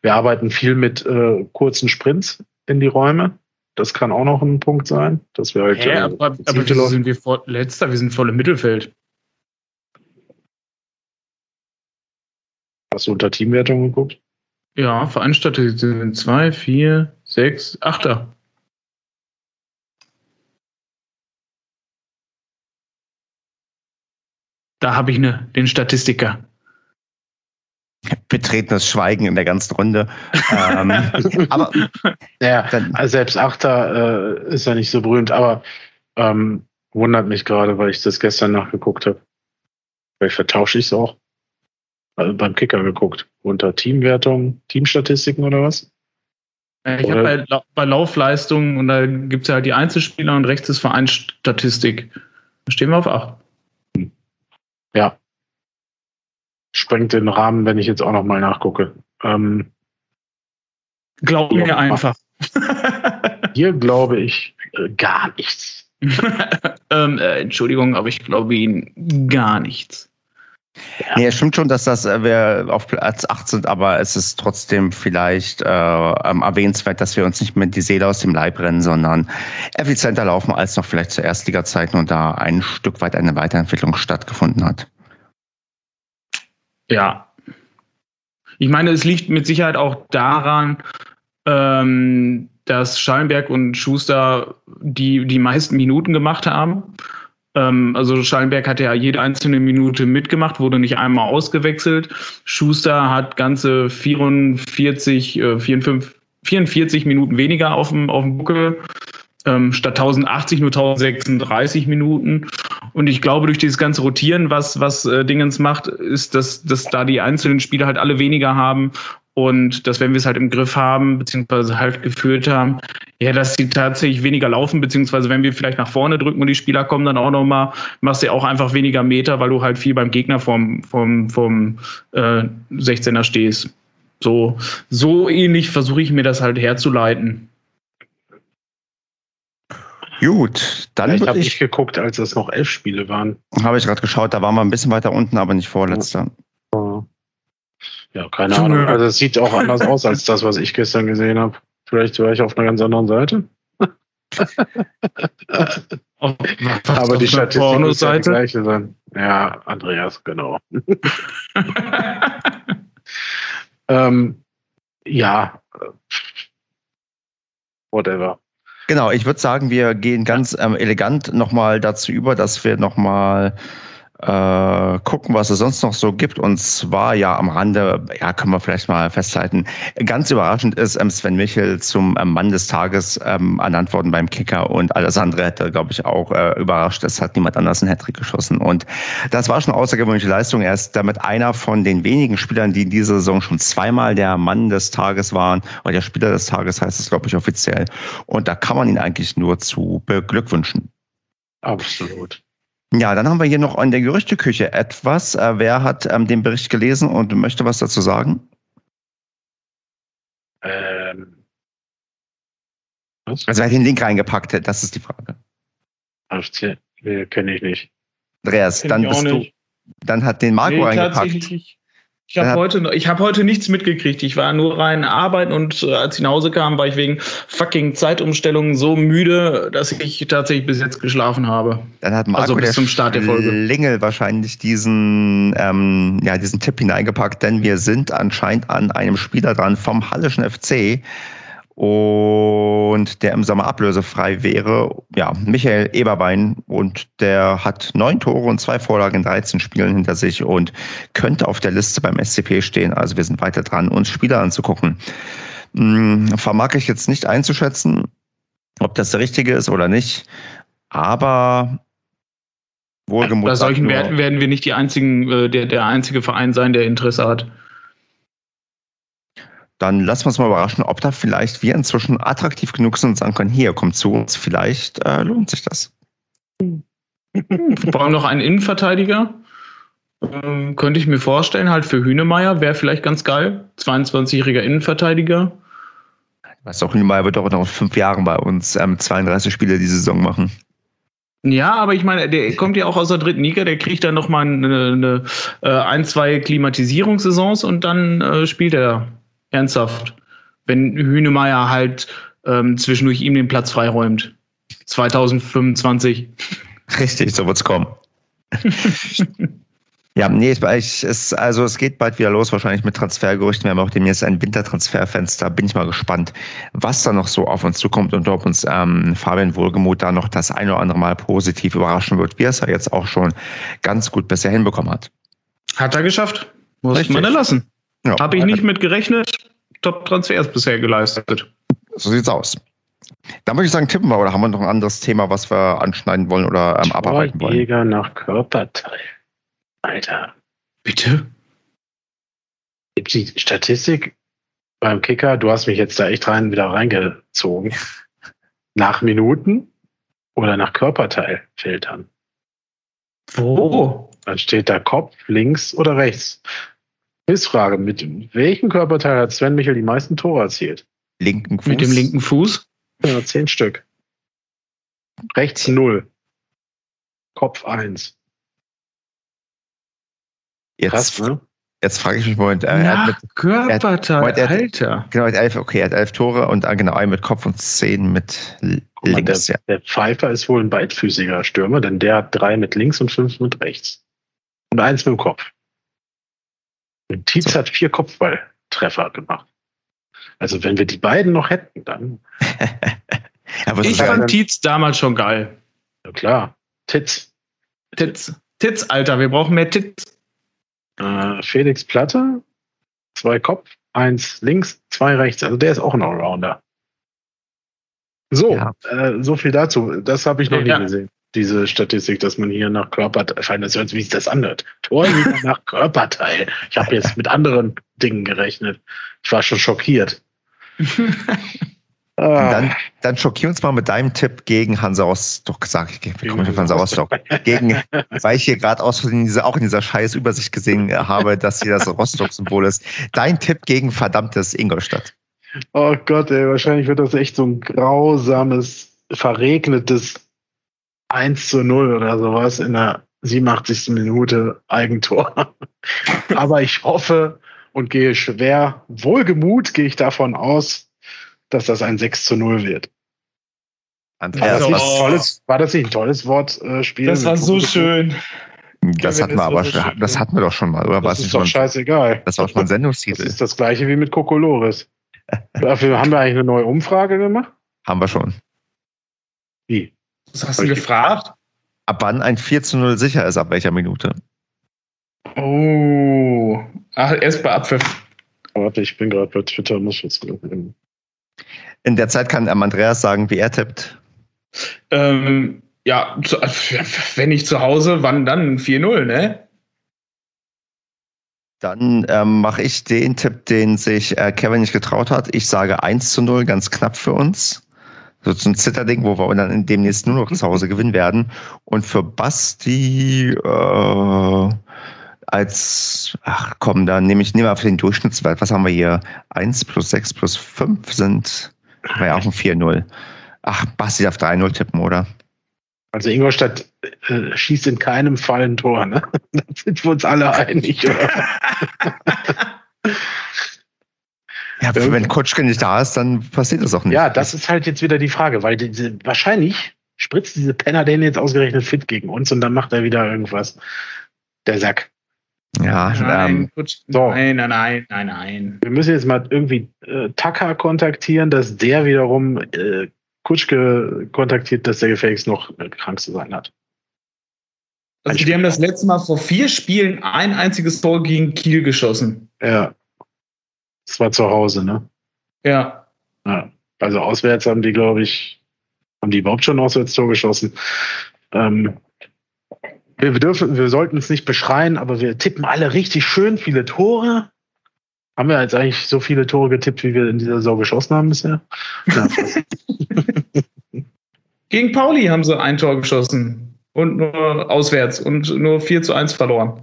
Speaker 3: Wir arbeiten viel mit äh, kurzen Sprints in die Räume. Das kann auch noch ein Punkt sein, dass wir halt. Hä,
Speaker 4: äh, aber, aber wieso sind wir vor, letzter? Wir sind voll im Mittelfeld.
Speaker 3: Hast du unter Teamwertung geguckt?
Speaker 4: Ja, Veranstaltete sind zwei, vier, sechs, achter. Da habe ich ne, den Statistiker.
Speaker 1: Betretenes Schweigen in der ganzen Runde.
Speaker 3: ähm, aber ja, also selbst Achter äh, ist ja nicht so berühmt, aber ähm, wundert mich gerade, weil ich das gestern nachgeguckt habe. Vielleicht vertausche ich es auch. Also beim Kicker geguckt. Unter Teamwertung, Teamstatistiken oder was?
Speaker 4: Ich habe bei, bei Laufleistungen und da gibt es ja halt die Einzelspieler und rechts ist Vereinsstatistik. Da stehen wir auf 8.
Speaker 3: Ja. Sprengt den Rahmen, wenn ich jetzt auch nochmal nachgucke. Ähm,
Speaker 4: Glaub mir einfach.
Speaker 3: Hier glaube ich äh, gar nichts.
Speaker 4: ähm, äh, Entschuldigung, aber ich glaube Ihnen gar nichts.
Speaker 1: Ja. Nee, es stimmt schon, dass das äh, wir auf Platz 8 sind, aber es ist trotzdem vielleicht äh, ähm, erwähnenswert, dass wir uns nicht mehr die Seele aus dem Leib rennen, sondern effizienter laufen als noch vielleicht zu Erstliga-Zeiten und da ein Stück weit eine Weiterentwicklung stattgefunden hat.
Speaker 4: Ja. Ich meine, es liegt mit Sicherheit auch daran, ähm, dass Schallenberg und Schuster die, die meisten Minuten gemacht haben. Ähm, also Schallenberg hat ja jede einzelne Minute mitgemacht, wurde nicht einmal ausgewechselt. Schuster hat ganze 44, äh, 44, 44 Minuten weniger auf dem, auf dem Buckel. Ähm, statt 1080 nur 1036 Minuten. Und ich glaube, durch dieses ganze Rotieren, was, was äh, Dingens macht, ist, dass, dass da die einzelnen Spieler halt alle weniger haben und dass, wenn wir es halt im Griff haben, beziehungsweise halt geführt haben, ja, dass sie tatsächlich weniger laufen, beziehungsweise wenn wir vielleicht nach vorne drücken und die Spieler kommen dann auch nochmal, machst du ja auch einfach weniger Meter, weil du halt viel beim Gegner vom, vom, vom äh, 16er stehst. So, so ähnlich versuche ich mir das halt herzuleiten.
Speaker 3: Gut, dann ja, ich habe nicht geguckt, als es noch elf Spiele waren.
Speaker 1: Habe ich gerade geschaut, da waren wir ein bisschen weiter unten, aber nicht vorletzter.
Speaker 3: Ja. Keine Ahnung. Also es sieht auch anders aus als das, was ich gestern gesehen habe. Vielleicht war ich auf einer ganz anderen Seite. Aber die Statistik ist ja die gleiche sein. Ja, Andreas, genau. ähm, ja, whatever.
Speaker 1: Genau, ich würde sagen, wir gehen ganz ähm, elegant nochmal dazu über, dass wir nochmal äh, gucken, was es sonst noch so gibt. Und zwar ja am Rande, ja, können wir vielleicht mal festhalten. Ganz überraschend ist ähm, Sven Michel zum ähm, Mann des Tages ähm, ernannt worden beim Kicker und alles andere hätte, glaube ich, auch äh, überrascht. Es hat niemand anders einen Hattrick geschossen. Und das war schon eine außergewöhnliche Leistung. Er ist damit einer von den wenigen Spielern, die in dieser Saison schon zweimal der Mann des Tages waren. Oder der Spieler des Tages heißt es, glaube ich, offiziell. Und da kann man ihn eigentlich nur zu beglückwünschen.
Speaker 3: Absolut.
Speaker 1: Ja, dann haben wir hier noch in der Gerüchteküche etwas. Äh, wer hat ähm, den Bericht gelesen und möchte was dazu sagen? Ähm, was? Also wer hat den Link reingepackt, das ist die Frage.
Speaker 3: AFC, nee, kenne ich nicht.
Speaker 1: Andreas, dann bist du. Dann hat den Marco nee, reingepackt.
Speaker 4: Ich habe heute, ich hab heute nichts mitgekriegt. Ich war nur rein arbeiten und äh, als ich nach Hause kam, war ich wegen fucking Zeitumstellungen so müde, dass ich tatsächlich bis jetzt geschlafen habe.
Speaker 1: Dann hat Marco also bis zum Start der Folge. Lingel wahrscheinlich diesen, ähm, ja, diesen Tipp hineingepackt, denn wir sind anscheinend an einem Spieler dran vom Hallischen FC, und der im Sommer ablösefrei wäre, ja, Michael Eberbein und der hat neun Tore und zwei Vorlagen in 13 Spielen hinter sich und könnte auf der Liste beim SCP stehen. Also wir sind weiter dran, uns Spieler anzugucken. Hm, vermag ich jetzt nicht einzuschätzen, ob das der richtige ist oder nicht, aber
Speaker 4: wohlgemut. Bei solchen Werten werden wir nicht die einzigen, äh, der, der einzige Verein sein, der Interesse hat
Speaker 1: dann lassen wir uns mal überraschen, ob da vielleicht wir inzwischen attraktiv genug sind und sagen können, hier, kommt zu uns, vielleicht äh, lohnt sich das.
Speaker 4: Wir brauchen noch einen Innenverteidiger. Ähm, könnte ich mir vorstellen, halt für Hünemeyer wäre vielleicht ganz geil. 22-jähriger Innenverteidiger.
Speaker 1: Weißt du, Hünemeyer wird auch noch fünf Jahren bei uns ähm, 32 Spiele die Saison machen.
Speaker 4: Ja, aber ich meine, der kommt ja auch aus der dritten Liga, der kriegt dann noch mal eine, eine, eine äh, ein, zwei Klimatisierungssaisons und dann äh, spielt er Ernsthaft. Wenn Hünemeyer halt ähm, zwischendurch ihm den Platz freiräumt. 2025.
Speaker 1: Richtig, so wird's kommen. ja, nee, ich, es, also es geht bald wieder los, wahrscheinlich mit Transfergerüchten. Wir haben auch demnächst ein Wintertransferfenster. Bin ich mal gespannt, was da noch so auf uns zukommt und ob uns ähm, Fabian Wohlgemuth da noch das ein oder andere Mal positiv überraschen wird, wie er es ja jetzt auch schon ganz gut bisher hinbekommen hat.
Speaker 4: Hat er geschafft. Muss Richtig. man lassen. Ja, Habe ich nicht mit gerechnet. Top-Transfers bisher geleistet.
Speaker 1: So sieht's aus. Dann würde ich sagen, tippen wir, oder haben wir noch ein anderes Thema, was wir anschneiden wollen oder ähm, abarbeiten wollen?
Speaker 3: Jäger nach Körperteil. Alter,
Speaker 4: Bitte?
Speaker 3: gibt die Statistik beim Kicker, du hast mich jetzt da echt rein wieder reingezogen, nach Minuten oder nach Körperteil filtern?
Speaker 4: Wo?
Speaker 3: Dann steht da Kopf, links oder rechts. Quizfrage, mit welchem Körperteil hat Sven Michel die meisten Tore erzielt?
Speaker 1: Linken Fuß.
Speaker 4: Mit dem linken Fuß?
Speaker 3: Ja, zehn Stück. Rechts null. Kopf eins.
Speaker 1: Jetzt,
Speaker 3: ne?
Speaker 1: jetzt frage ich mich, Moment, er hat mit,
Speaker 4: Körperteil,
Speaker 1: Moment, er hat-
Speaker 4: Alter.
Speaker 1: genau, er hat elf, okay, er hat elf Tore und äh, genau, einen mit Kopf und zehn mit
Speaker 3: Guck mal,
Speaker 1: links, ja.
Speaker 3: der, der Pfeiffer ist wohl ein beidfüßiger Stürmer, denn der hat drei mit links und fünf mit rechts. Und eins mit dem Kopf. Und Tietz
Speaker 1: So.
Speaker 3: hat vier Kopfballtreffer gemacht. Also wenn wir die beiden noch hätten, dann,
Speaker 1: Aber
Speaker 4: Ich fand Tietz damals schon geil.
Speaker 3: ja klar, Titz.
Speaker 4: Titz. Titz, Alter, wir brauchen mehr Titz.
Speaker 3: Äh, Felix Platte, zwei Kopf, eins links, zwei rechts. Also der ist auch ein Allrounder. So,
Speaker 1: Ja.
Speaker 3: äh, so viel dazu. Das habe ich noch
Speaker 4: Ja.
Speaker 3: nie gesehen. Diese Statistik, dass man hier nach Körperteil, das hört sich, wie sich das anhört. Torhüter nach Körperteil. Ich habe jetzt mit anderen Dingen gerechnet. Ich war schon schockiert.
Speaker 1: Dann, dann schockier uns mal mit deinem Tipp gegen Hansa Rostock, sag ich, komme ich auf Hansa Rostock? Gegen, weil ich hier gerade auch in dieser scheiß Übersicht gesehen habe, dass hier das Rostock-Symbol ist. Dein Tipp gegen verdammtes Ingolstadt.
Speaker 3: Oh Gott, ey, wahrscheinlich wird das echt so ein grausames, verregnetes 1 zu 0 oder sowas in der 87. Minute Eigentor. Aber ich hoffe und gehe schwer, wohlgemut gehe ich davon aus, dass das ein 6 zu 0 wird. War das, ein tolles, war das nicht ein tolles Wortspiel?
Speaker 4: Das war so schön.
Speaker 1: das hatten wir
Speaker 4: das
Speaker 1: aber schon,
Speaker 4: schön,
Speaker 1: das hatten wir doch schon mal, oder?
Speaker 3: Das
Speaker 1: Was
Speaker 3: ist doch scheißegal.
Speaker 1: Das war schon ein
Speaker 3: Das
Speaker 1: Sendungstitel.
Speaker 3: ist das gleiche wie mit Kokolores. Dafür haben wir eigentlich eine neue Umfrage gemacht.
Speaker 1: Haben wir schon.
Speaker 3: Wie?
Speaker 4: Was hast du gefragt?
Speaker 1: Ab wann ein 4 zu 0 sicher ist, ab welcher Minute?
Speaker 4: Oh. Ach, erst bei Abpfiff.
Speaker 3: Warte, ich bin gerade bei Twitter, muss jetzt.
Speaker 1: In der Zeit kann Andreas sagen, wie er tippt.
Speaker 4: Ähm, ja, zu, wenn nicht zu Hause, wann dann? 4-0, ne?
Speaker 1: Dann ähm, mache ich den Tipp, den sich äh, Kevin nicht getraut hat. Ich sage 1 zu 0, ganz knapp für uns. So so ein Zitterding, wo wir dann demnächst nur noch zu Hause gewinnen werden. Und für Basti äh, als, ach komm, dann nehme ich nehme auf den Durchschnittswert. Was haben wir hier? 1 plus 6 plus 5 sind war ja auch ein 4-0. Ach, Basti darf 3-0 tippen, oder?
Speaker 3: Also Ingolstadt äh, schießt in keinem Fall ein Tor, ne? Da sind wir uns alle einig. Oder?
Speaker 1: Ja, wenn Kutschke nicht da ist, dann passiert das auch nicht.
Speaker 3: ja, das ist halt jetzt wieder die Frage, weil diese, wahrscheinlich spritzt diese Penner den jetzt ausgerechnet fit gegen uns und dann macht er wieder irgendwas. Der Sack.
Speaker 1: Ja, ähm,
Speaker 4: Kutsch-
Speaker 3: so.
Speaker 4: nein, nein, nein, nein, nein.
Speaker 3: Wir müssen jetzt mal irgendwie äh, Tucker kontaktieren, dass der wiederum äh, Kutschke kontaktiert, dass der gefälligst noch äh, krank zu sein hat.
Speaker 4: Also die haben das letzte Mal vor vier Spielen ein einziges Tor gegen Kiel geschossen.
Speaker 3: Ja. Das war zu Hause, ne?
Speaker 4: Ja.
Speaker 3: Ja. Also auswärts haben die, glaube ich, haben die überhaupt schon ein Auswärtstor geschossen. Ähm, wir, wir dürfen, wir sollten es nicht beschreien, aber wir tippen alle richtig schön viele Tore. Haben wir jetzt eigentlich so viele Tore getippt, wie wir in dieser Saison geschossen haben bisher? Ja,
Speaker 4: Gegen Pauli haben sie ein Tor geschossen. Und nur auswärts und nur 4 zu 1 verloren.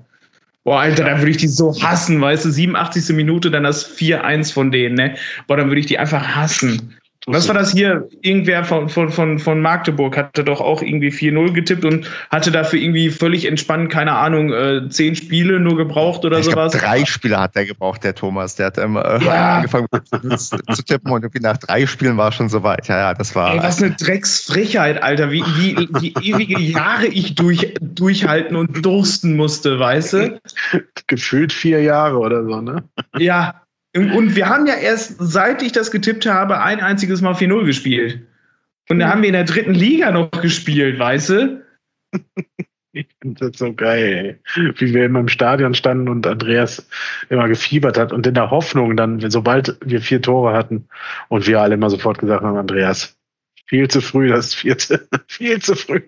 Speaker 4: Boah, Alter, da würde ich die so hassen, weißt du, 87. Minute, dann das 4-1 von denen, ne? Boah, dann würde ich die einfach hassen. Was war das hier? Irgendwer von, von, von, von Magdeburg hatte doch auch irgendwie 4-0 getippt und hatte dafür irgendwie völlig entspannt, keine Ahnung, äh, zehn Spiele nur gebraucht oder
Speaker 1: ich
Speaker 4: sowas.
Speaker 1: drei Spiele hat der gebraucht, der Thomas. Der hat ähm, äh,
Speaker 4: Ja.
Speaker 1: angefangen zu, zu tippen und irgendwie nach drei Spielen war schon soweit. Ja, ja, das war.
Speaker 4: Ey, was eine Drecksfrechheit, Alter. Wie, wie, wie ewige Jahre ich durch, durchhalten und dursten musste, weißt du?
Speaker 3: Gefühlt vier Jahre oder so, ne?
Speaker 4: Ja. Und wir haben ja erst, seit ich das getippt habe, ein einziges Mal 4-0 gespielt. Und da haben wir in der dritten Liga noch gespielt, weißt du?
Speaker 3: Ich finde das so geil, ey. wie wir immer im Stadion standen und Andreas immer gefiebert hat und in der Hoffnung dann, sobald wir vier Tore hatten und wir alle immer sofort gesagt haben, Andreas, viel zu früh das vierte, viel zu früh.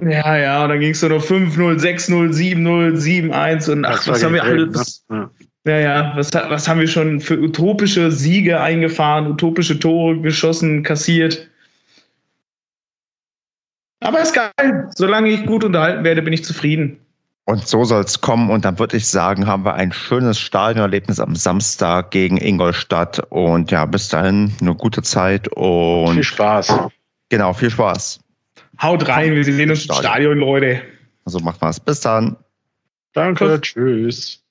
Speaker 4: Ja, ja, und dann ging es so noch 5-0, 6-0, 7-0, 7-1 und ach, was haben wir alles. Ne? Ja, ja, was, was haben wir schon für utopische Siege eingefahren, utopische Tore geschossen, kassiert. Aber ist geil. Solange ich gut unterhalten werde, bin ich zufrieden.
Speaker 1: Und so soll es kommen. Und dann würde ich sagen, haben wir ein schönes Stadionerlebnis am Samstag gegen Ingolstadt. Und ja, bis dahin eine gute Zeit und
Speaker 3: viel Spaß.
Speaker 1: Genau, viel Spaß.
Speaker 4: Haut rein, wir sehen uns im Stadion, Leute.
Speaker 1: Also macht was. Bis dann.
Speaker 3: Danke, tschüss.